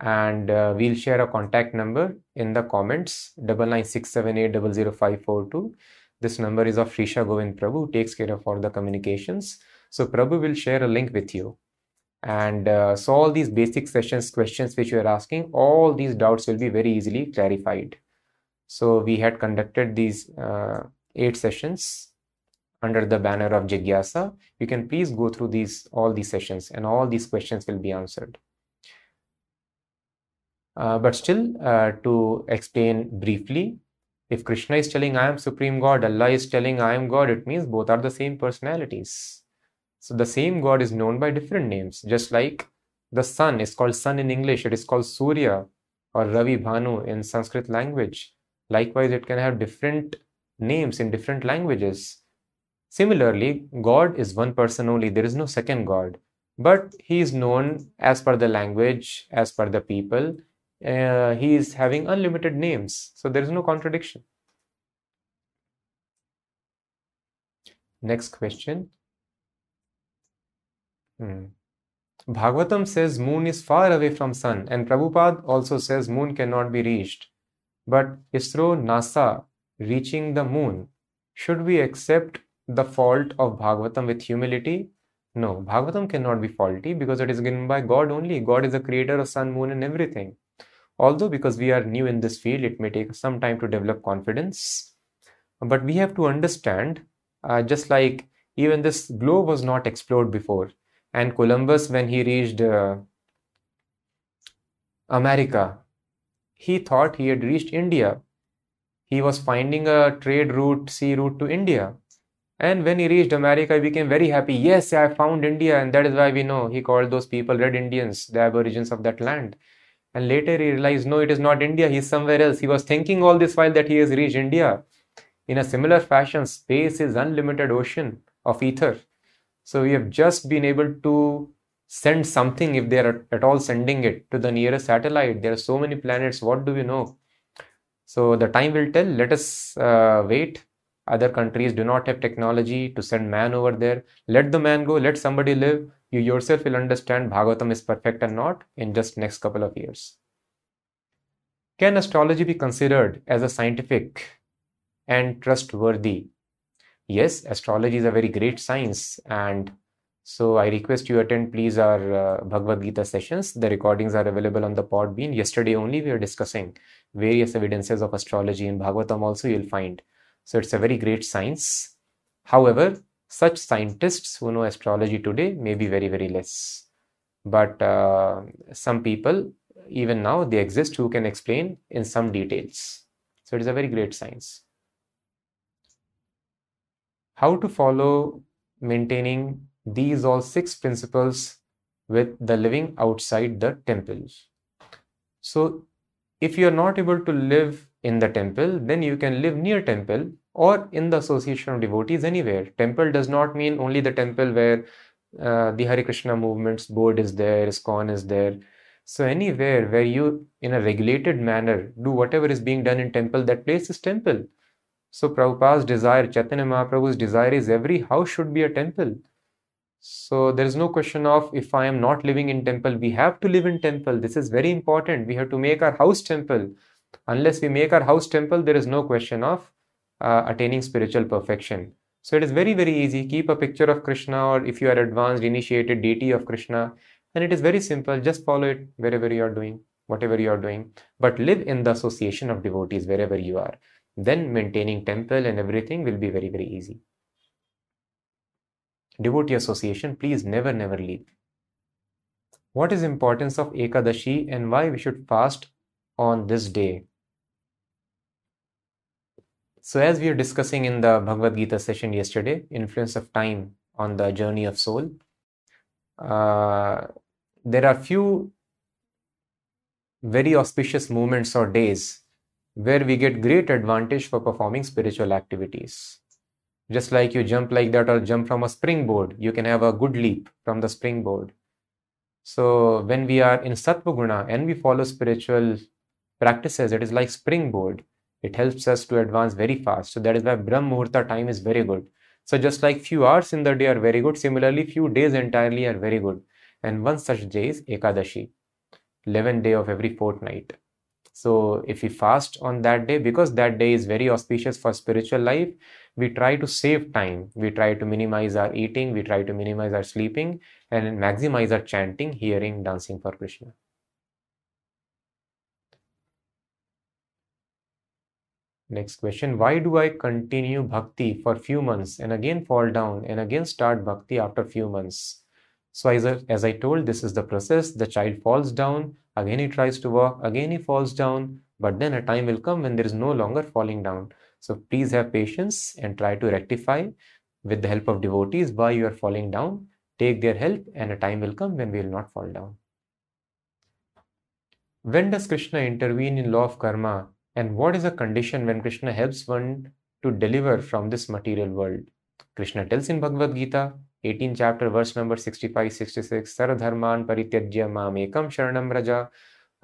and uh, we'll share a contact number in the comments double nine six seven eight double zero five four two. This number is of Srisha Govind Prabhu, who takes care of all the communications. So Prabhu will share a link with you. And uh, so all these basic sessions, questions which you are asking, all these doubts will be very easily clarified. So we had conducted these uh, eight sessions under the banner of Jigyasa. You can please go through these all these sessions and all these questions will be answered. Uh, but still, uh, to explain briefly, if Krishna is telling I am Supreme God, Allah is telling I am God, it means both are the same personalities. So the same God is known by different names, just like the sun is called sun in English, it is called Surya or Ravi Bhanu in Sanskrit language. Likewise, it can have different names in different languages. Similarly, God is one person only, there is no second God, but he is known as per the language, as per the people. Uh, he is having unlimited names, so there is no contradiction. Next question. Hmm. Bhagavatam says moon is far away from sun, and Prabhupada also says moon cannot be reached. But ISRO, NASA reaching the moon, should we accept the fault of Bhagavatam with humility? No, Bhagavatam cannot be faulty because it is given by God only. God is the creator of sun, moon, and everything. Although, because we are new in this field, it may take some time to develop confidence. But we have to understand, uh, just like even this globe was not explored before, and Columbus, when he reached uh, America, he thought he had reached India. He was finding a trade route, sea route to India. And when he reached America, he became very happy. Yes, I found India, and that is why we know he called those people Red Indians, the aborigines of that land. And later he realized, no, it is not India, he's somewhere else. He was thinking all this while that he has reached India. In a similar fashion, space is unlimited ocean of ether. So we have just been able to send something if they are at all sending it to the nearest satellite. There are so many planets. What do we know? So the time will tell. Let us uh, wait. Other countries do not have technology to send man over there. Let the man go. Let somebody live. You yourself will understand Bhagavatam is perfect or not in just next couple of years. Can astrology be considered as a scientific and trustworthy yes, astrology is a very great science. And so I request you attend please our uh, Bhagavad Gita sessions. The recordings are available on the Podbean. Yesterday only we were discussing various evidences of astrology in Bhagavatam also you'll find. So it's a very great science. However, such scientists who know astrology today may be very, very less. But uh, some people, even now, they exist who can explain in some details. So it is a very great science how to follow maintaining these all six principles with the living outside the temple. So if you are not able to live in the temple, then you can live near temple or in the association of devotees anywhere. Temple does not mean only the temple where uh, the Hare Krishna movement's board is there, ISKCON is there. So anywhere where you, in a regulated manner, do whatever is being done in temple, that place is temple. So Prabhupada's desire, Chaitanya Mahaprabhu's desire is every house should be a temple. So there is no question of if I am not living in temple, we have to live in temple. This is very important. We have to make our house temple. Unless we make our house temple, there is no question of uh, attaining spiritual perfection. So it is very, very easy. Keep a picture of Krishna or if you are advanced, initiated deity of Krishna. And it is very simple. Just follow it wherever you are doing, whatever you are doing. But live in the association of devotees wherever you are then maintaining temple and everything will be very, very easy. Devotee association, please never, never leave. What is importance of Ekadashi and why we should fast on this day? So as we were discussing in the Bhagavad Gita session yesterday, influence of time on the journey of soul, uh, there are few very auspicious moments or days where we get great advantage for performing spiritual activities. Just like you jump like that or jump from a springboard, you can have a good leap from the springboard. So when we are in Sattva Guna and we follow spiritual practices, it is like springboard. It helps us to advance very fast. So that is why Brahm Muhurta time is very good. So just like few hours in the day are very good, similarly few days entirely are very good. And one such day is Ekadashi, 11th day of every fortnight. So if we fast on that day, because that day is very auspicious for spiritual life, we try to save time. We try to minimize our eating, we try to minimize our sleeping, and maximize our chanting, hearing, dancing for Krishna. Next question Why do I continue bhakti for few months and again fall down and again start bhakti after few months? So, as I, as I told, this is the process. The child falls down, Again, he tries to walk, again, he falls down, but then a time will come when there is no longer falling down. So, please have patience and try to rectify with the help of devotees why you are falling down. Take their help, and a time will come when we will not fall down. When does Krishna intervene in law of karma, and what is the condition when Krishna helps one to deliver from this material world? Krishna tells in Bhagavad Gita, 18 chapter, verse number 65 66, Sarvadharman parityajya mamekam sharanam raja,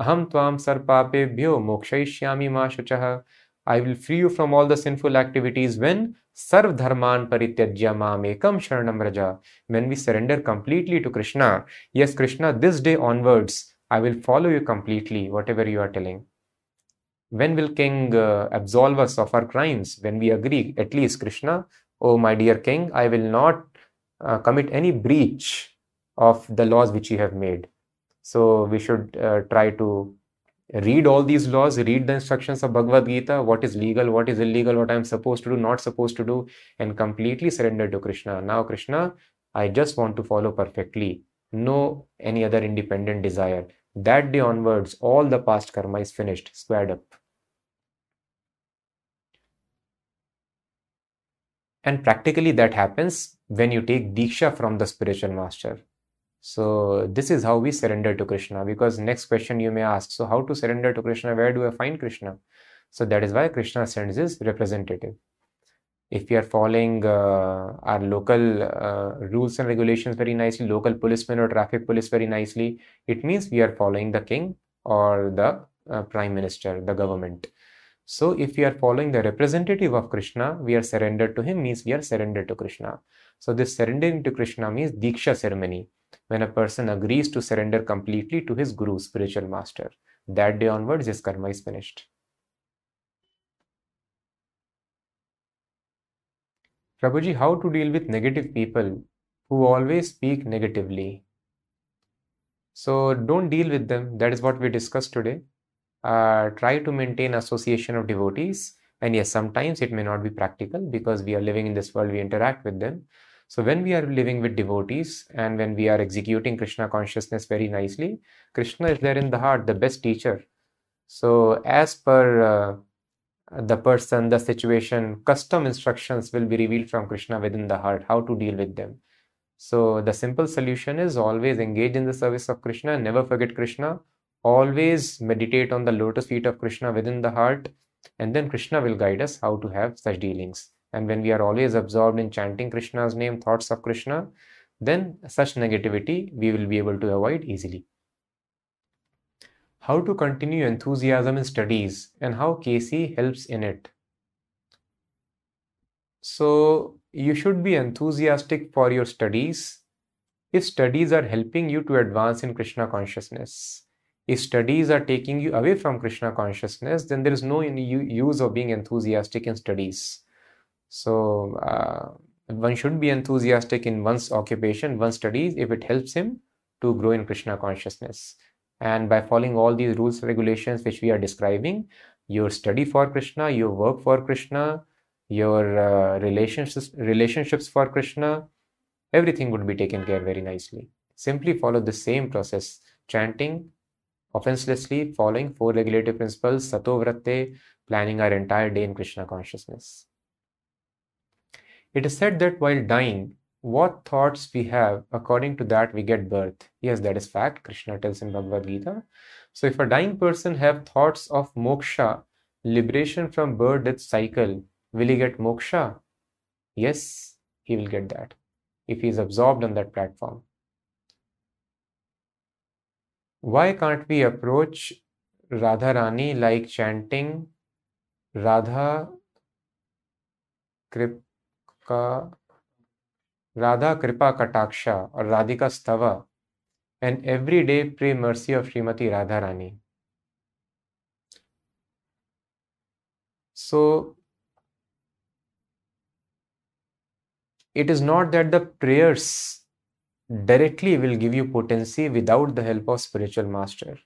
aham tvam sarpapebhyo mokshaishyami ma. I will free you from all the sinful activities when Sarv Dharman Parityajya Mamekam Sharanam Raja. When we surrender completely to Krishna, yes, Krishna, this day onwards, I will follow you completely, whatever you are telling. When will King uh, absolve us of our crimes? When we agree, at least, Krishna, oh my dear King, I will not uh, commit any breach of the laws which you have made. So we should uh, try to read all these laws, read the instructions of Bhagavad Gita, what is legal, what is illegal, what I'm supposed to do, not supposed to do, and completely surrender to Krishna. Now, Krishna, I just want to follow perfectly. No any other independent desire. That day onwards, all the past karma is finished, squared up. And practically that happens when you take Diksha from the spiritual master. So this is how we surrender to Krishna. Because next question you may ask, so how to surrender to Krishna? Where do I find Krishna? So that is why Krishna sends his representative. If we are following uh, our local uh, rules and regulations very nicely, local policemen or traffic police very nicely, it means we are following the king or the uh, prime minister, the government. So if we are following the representative of Krishna, we are surrendered to him means we are surrendered to Krishna. So this surrendering to Krishna means Diksha ceremony when a person agrees to surrender completely to his guru, spiritual master. That day onwards, his karma is finished. Prabhuji, how to deal with negative people who always speak negatively? So don't deal with them. That is what we discussed today. Uh, try to maintain association of devotees. And yes, sometimes it may not be practical because we are living in this world, we interact with them. So when we are living with devotees and when we are executing Krishna consciousness very nicely, Krishna is there in the heart, the best teacher. So as per uh, the person, the situation, custom instructions will be revealed from Krishna within the heart, how to deal with them. So the simple solution is always engage in the service of Krishna, never forget Krishna, always meditate on the lotus feet of Krishna within the heart, and then Krishna will guide us how to have such dealings. And when we are always absorbed in chanting Krishna's name, thoughts of Krishna, then such negativity we will be able to avoid easily. How to continue enthusiasm in studies and how KC helps in it. So, you should be enthusiastic for your studies if studies are helping you to advance in Krishna consciousness. If studies are taking you away from Krishna consciousness, then there is no use of being enthusiastic in studies. So uh, one should be enthusiastic in one's occupation, one's studies, if it helps him to grow in Krishna consciousness. And by following all these rules regulations which we are describing, your study for Krishna, your work for Krishna, your uh, relationships relationships for Krishna, everything would be taken care very nicely. Simply follow the same process, chanting offenselessly, following four regulative principles, sato vratte, planning our entire day in Krishna consciousness. It is said that while dying, what thoughts we have, according to that we get birth. Yes, that is fact. Krishna tells in Bhagavad Gita. So if a dying person have thoughts of moksha, liberation from birth death cycle, will he get moksha? Yes, he will get that if he is absorbed on that platform. Why can't we approach Radharani like chanting Radha Krip का राधा कृपा कटाक्षा और Radhika Stava and every day pray mercy of Shrimati Radha Rani so it is not that the prayers directly will give you potency without the help of spiritual master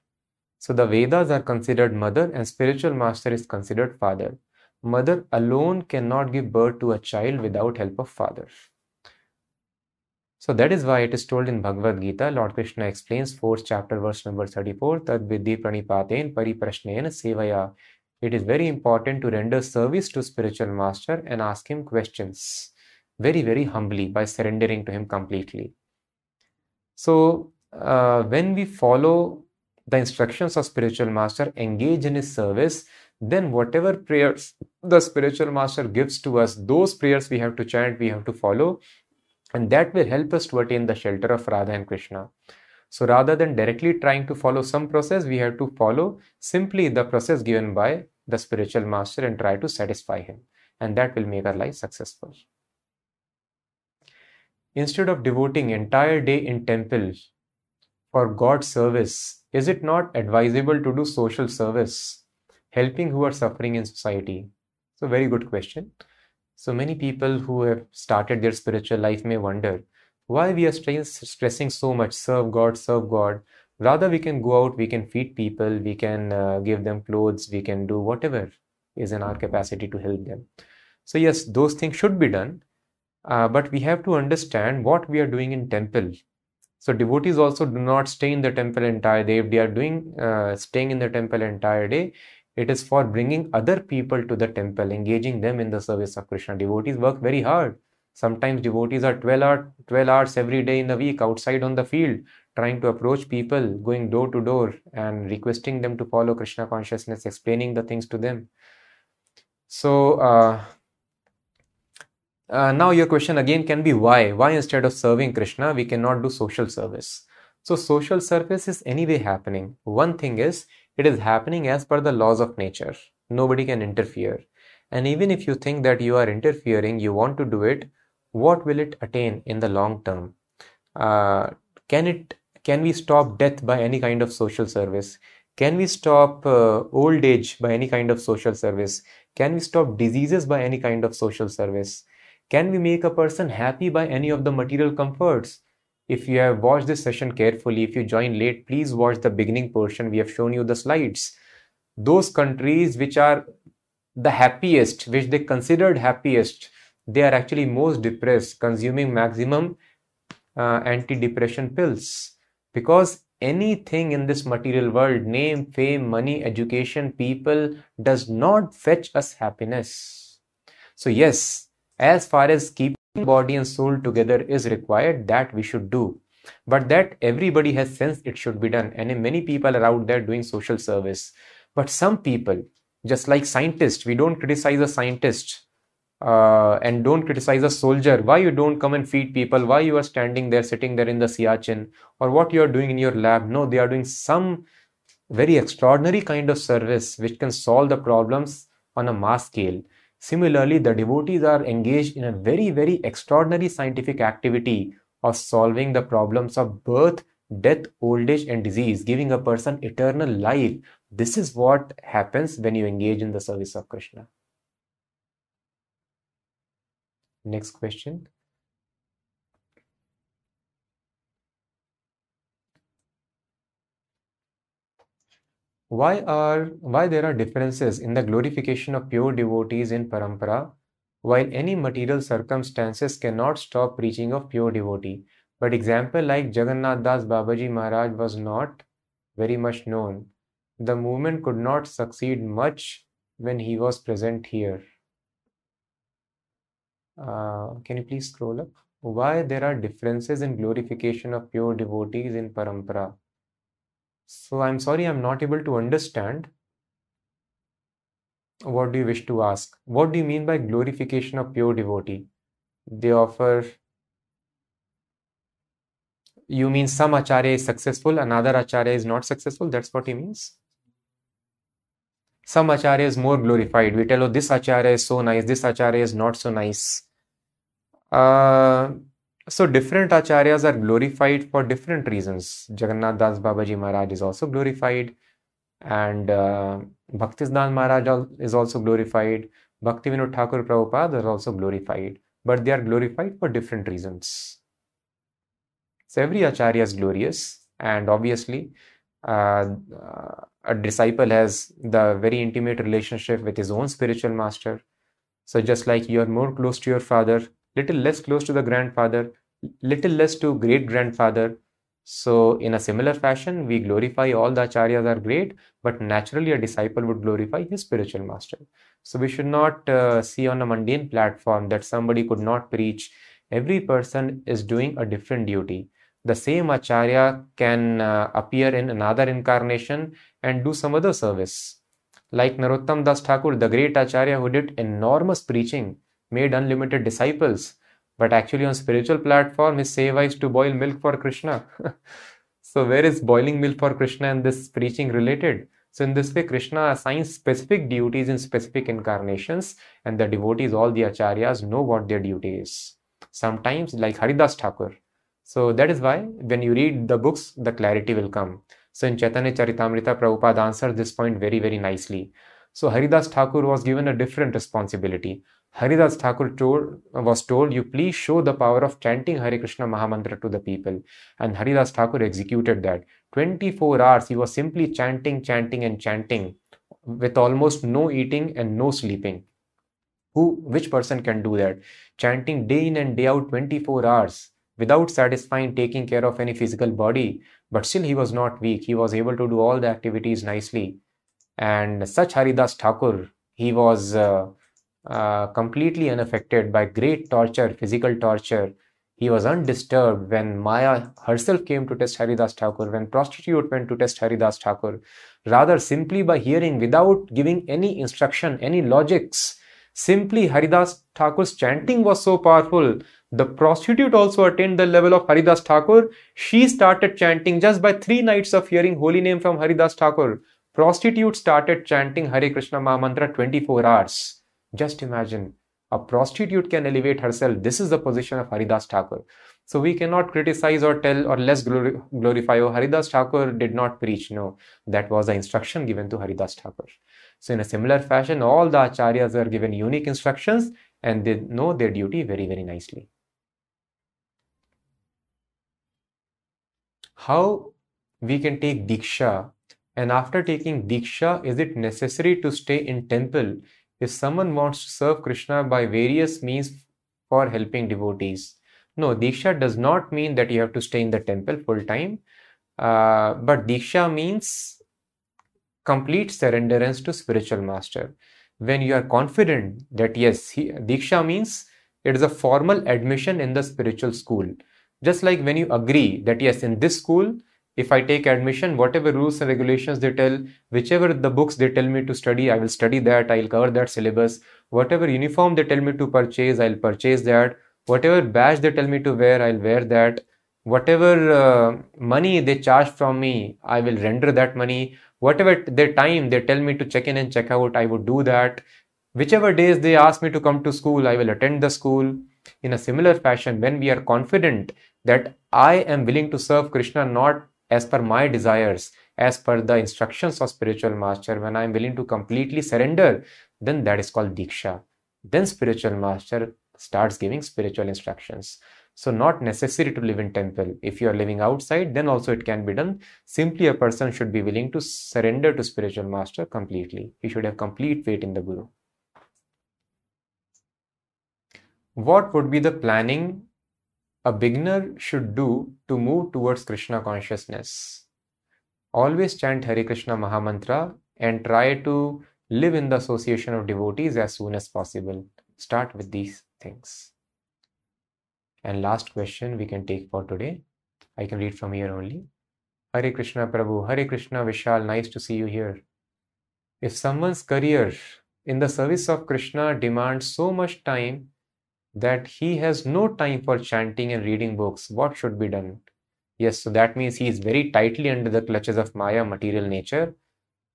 so the vedas are considered mother and spiritual master is considered father Mother alone cannot give birth to a child without help of father. So that is why it is told in Bhagavad Gita, Lord Krishna explains fourth chapter, verse number 34, Tad vidhi pranipaten pariprashnena sevaya. It is very important to render service to spiritual master and ask him questions very, very humbly by surrendering to him completely. So uh, when we follow the instructions of spiritual master, engage in his service, then whatever prayers the spiritual master gives to us, those prayers we have to chant, we have to follow, and that will help us to attain the shelter of Radha and Krishna. So rather than directly trying to follow some process, we have to follow simply the process given by the spiritual master and try to satisfy him. And that will make our life successful. Instead of devoting entire day in temple for God's service, is it not advisable to do social service, helping who are suffering in society? So very good question. So many people who have started their spiritual life may wonder why we are stressing so much serve god serve god rather we can go out we can feed people we can uh, give them clothes we can do whatever is in our capacity to help them so yes those things should be done uh, but we have to understand what we are doing in temple. So devotees also do not stay in the temple entire day. If they are doing uh, staying in the temple entire day it is for bringing other people to the temple engaging them in the service of krishna. Devotees work very hard. Sometimes devotees are 12, hour, 12 hours every day in the week outside on the field, trying to approach people, going door to door and requesting them to follow Krishna consciousness, explaining the things to them. So, uh, uh, now your question again can be why? Why instead of serving Krishna, we cannot do social service? So, social service is anyway happening. One thing is, it is happening as per the laws of nature. Nobody can interfere. And even if you think that you are interfering, you want to do it, what will it attain in the long term? Uh, can it can we stop death by any kind of social service? Can we stop uh, old age by any kind of social service? Can we stop diseases by any kind of social service? Can we make a person happy by any of the material comforts? If you have watched this session carefully, if you join late, please watch the beginning portion. We have shown you the slides. Those countries which are the happiest, which they considered happiest, they are actually most depressed consuming maximum uh, anti-depression pills because anything in this material world name fame money education people does not fetch us happiness so yes as far as keeping body and soul together is required that we should do. But that everybody has sensed it should be done and many people are out there doing social service. But some people just like scientists we don't criticize a scientist uh, and don't criticize a soldier. Why you don't come and feed people? Why you are standing there sitting there in the siachen or what you are doing in your lab? No they are doing some very extraordinary kind of service which can solve the problems on a mass scale similarly the devotees are engaged in a very very extraordinary scientific activity of solving the problems of birth death old age and disease giving a person eternal life this is what happens when you engage in the service of krishna Next question. Why are why there are differences in the glorification of pure devotees in parampara, while any material circumstances cannot stop preaching of pure devotee? But example like Jagannath Das Babaji Maharaj was not very much known. The movement could not succeed much when he was present here. Uh, can you please scroll up? Why there are differences in glorification of pure devotees in parampara? So I'm sorry, I'm not able to understand. What do you wish to ask? What do you mean by glorification of pure devotee? They offer. You mean some acharya is successful, another acharya is not successful? That's what he means. Some acharya is more glorified. We tell, oh, this acharya is so nice, this acharya is not so nice uh, so different acharyas are glorified for different reasons. Jagannath Das Babaji Maharaj is also glorified, and uh, Bhaktisiddhant Maharaj is also glorified. Bhaktivinoda Thakur Prabhupada are also glorified, but they are glorified for different reasons. So every acharya is glorious, and obviously, uh, a disciple has the very intimate relationship with his own spiritual master. So just like you are more close to your father, little less close to the grandfather, little less to great grandfather. So, in a similar fashion, we glorify all the acharyas are great, but naturally a disciple would glorify his spiritual master. So, we should not uh, see on a mundane platform that somebody could not preach. Every person is doing a different duty. The same acharya can uh, appear in another incarnation and do some other service. Like Narottam Das Thakur, the great Acharya who did enormous preaching, made unlimited disciples, but actually on spiritual platform his seva is to boil milk for Krishna. so where is boiling milk for Krishna and this preaching related? So in this way, Krishna assigns specific duties in specific incarnations, and the devotees, all the acharyas, know what their duty is. Sometimes, like Haridas Thakur. So that is why when you read the books, the clarity will come. So in Chaitanya Charitamrita, Prabhupada answers this point very, very nicely. So Haridas Thakur was given a different responsibility. Haridas Thakur told, was told, you please show the power of chanting Hare Krishna Mahamantra to the people. And Haridas Thakur executed that. 24 hours he was simply chanting, chanting and chanting with almost no eating and no sleeping. Who, which person can do that? Chanting day in and day out 24 hours without satisfying taking care of any physical body. But still he was not weak. He was able to do all the activities nicely. And such Haridas Thakur, he was uh, uh, completely unaffected by great torture, physical torture. He was undisturbed when Maya herself came to test Haridas Thakur, when prostitute went to test Haridas Thakur. Rather, simply by hearing without giving any instruction, any logics, simply Haridas Thakur's chanting was so powerful. The prostitute also attained the level of Haridas Thakur. She started chanting just by three nights of hearing holy name from Haridas Thakur. Prostitute started chanting Hare Krishna Mahamantra 24 hours. Just imagine a prostitute can elevate herself. This is the position of Haridas Thakur. So we cannot criticize or tell or less glorify, oh, Haridas Thakur did not preach. No, that was the instruction given to Haridas Thakur. So in a similar fashion, all the acharyas are given unique instructions and they know their duty very, very nicely. How we can take Diksha and after taking Diksha, is it necessary to stay in temple if someone wants to serve Krishna by various means for helping devotees. No, Diksha does not mean that you have to stay in the temple full time, uh, but Diksha means complete surrenderance to spiritual master. When you are confident that yes, he, Diksha means it is a formal admission in the spiritual school. Just like when you agree that yes, in this school, if I take admission, whatever rules and regulations they tell, whichever the books they tell me to study, I will study that, I'll cover that syllabus. Whatever uniform they tell me to purchase, I'll purchase that. Whatever badge they tell me to wear, I'll wear that. Whatever uh, money they charge from me, I will render that money. Whatever their time they tell me to check in and check out, I would do that. Whichever days they ask me to come to school, I will attend the school. In a similar fashion, when we are confident that I am willing to serve Krishna not as per my desires, as per the instructions of spiritual master, when I am willing to completely surrender, then that is called Diksha. Then spiritual master starts giving spiritual instructions. So not necessary to live in temple. If you are living outside, then also it can be done. Simply a person should be willing to surrender to spiritual master completely. He should have complete faith in the Guru. What would be the planning a beginner should do to move towards Krishna consciousness. Always chant Hare Krishna Mahamantra and try to live in the association of devotees as soon as possible. Start with these things. And last question we can take for today. I can read from here only. Hare Krishna Prabhu, Hare Krishna Vishal, nice to see you here. If someone's career in the service of Krishna demands so much time that he has no time for chanting and reading books. What should be done? Yes, so that means he is very tightly under the clutches of Maya, material nature.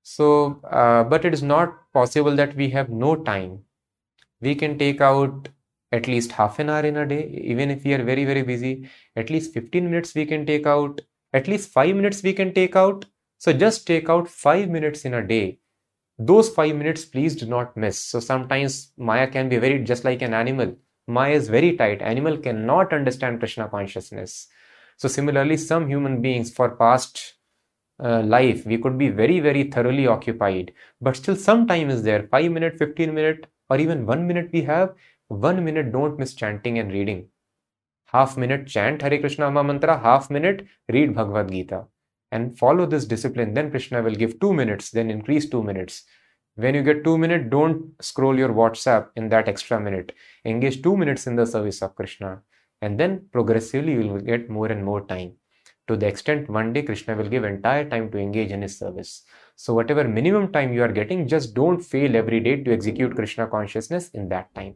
So, uh, but it is not possible that we have no time. We can take out at least half an hour in a day, even if we are very, very busy. At least 15 minutes we can take out. At least 5 minutes we can take out. So just take out 5 minutes in a day. Those 5 minutes, please do not miss. So sometimes Maya can be very just like an animal Maya is very tight. Animal cannot understand Krishna consciousness. So similarly, some human beings for past uh, life, we could be very, very thoroughly occupied, but still some time is there. 5 minute, 15 minute, or even 1 minute we have. 1 minute don't miss chanting and reading. Half minute chant Hare Krishna mantra, half minute read Bhagavad Gita. And follow this discipline. Then Krishna will give 2 minutes, then increase 2 minutes. When you get two minutes, don't scroll your WhatsApp in that extra minute. Engage two minutes in the service of Krishna. And then progressively you will get more and more time. to the extent one day Krishna will give entire time to engage in his service. So, whatever minimum time you are getting, just don't fail every day to execute Krishna consciousness in that time.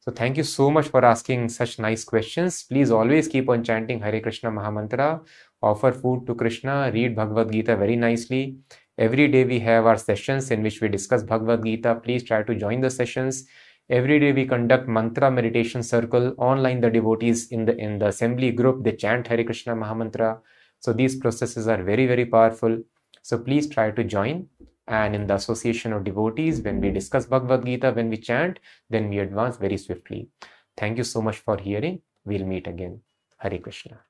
So, thank you so much for asking such nice questions. Please always keep on chanting Hare Krishna Mahamantra, offer food to Krishna, read Bhagavad Gita very nicely. Every day we have our sessions in which we discuss Bhagavad Gita. Please try to join the sessions. Every day we conduct mantra meditation circle online. The devotees in the in the assembly group they chant Hare Krishna Mahamantra. So these processes are very very powerful. So please try to join. And in the association of devotees, when we discuss Bhagavad Gita, when we chant, then we advance very swiftly. Thank you so much for hearing. We'll meet again. Hare Krishna.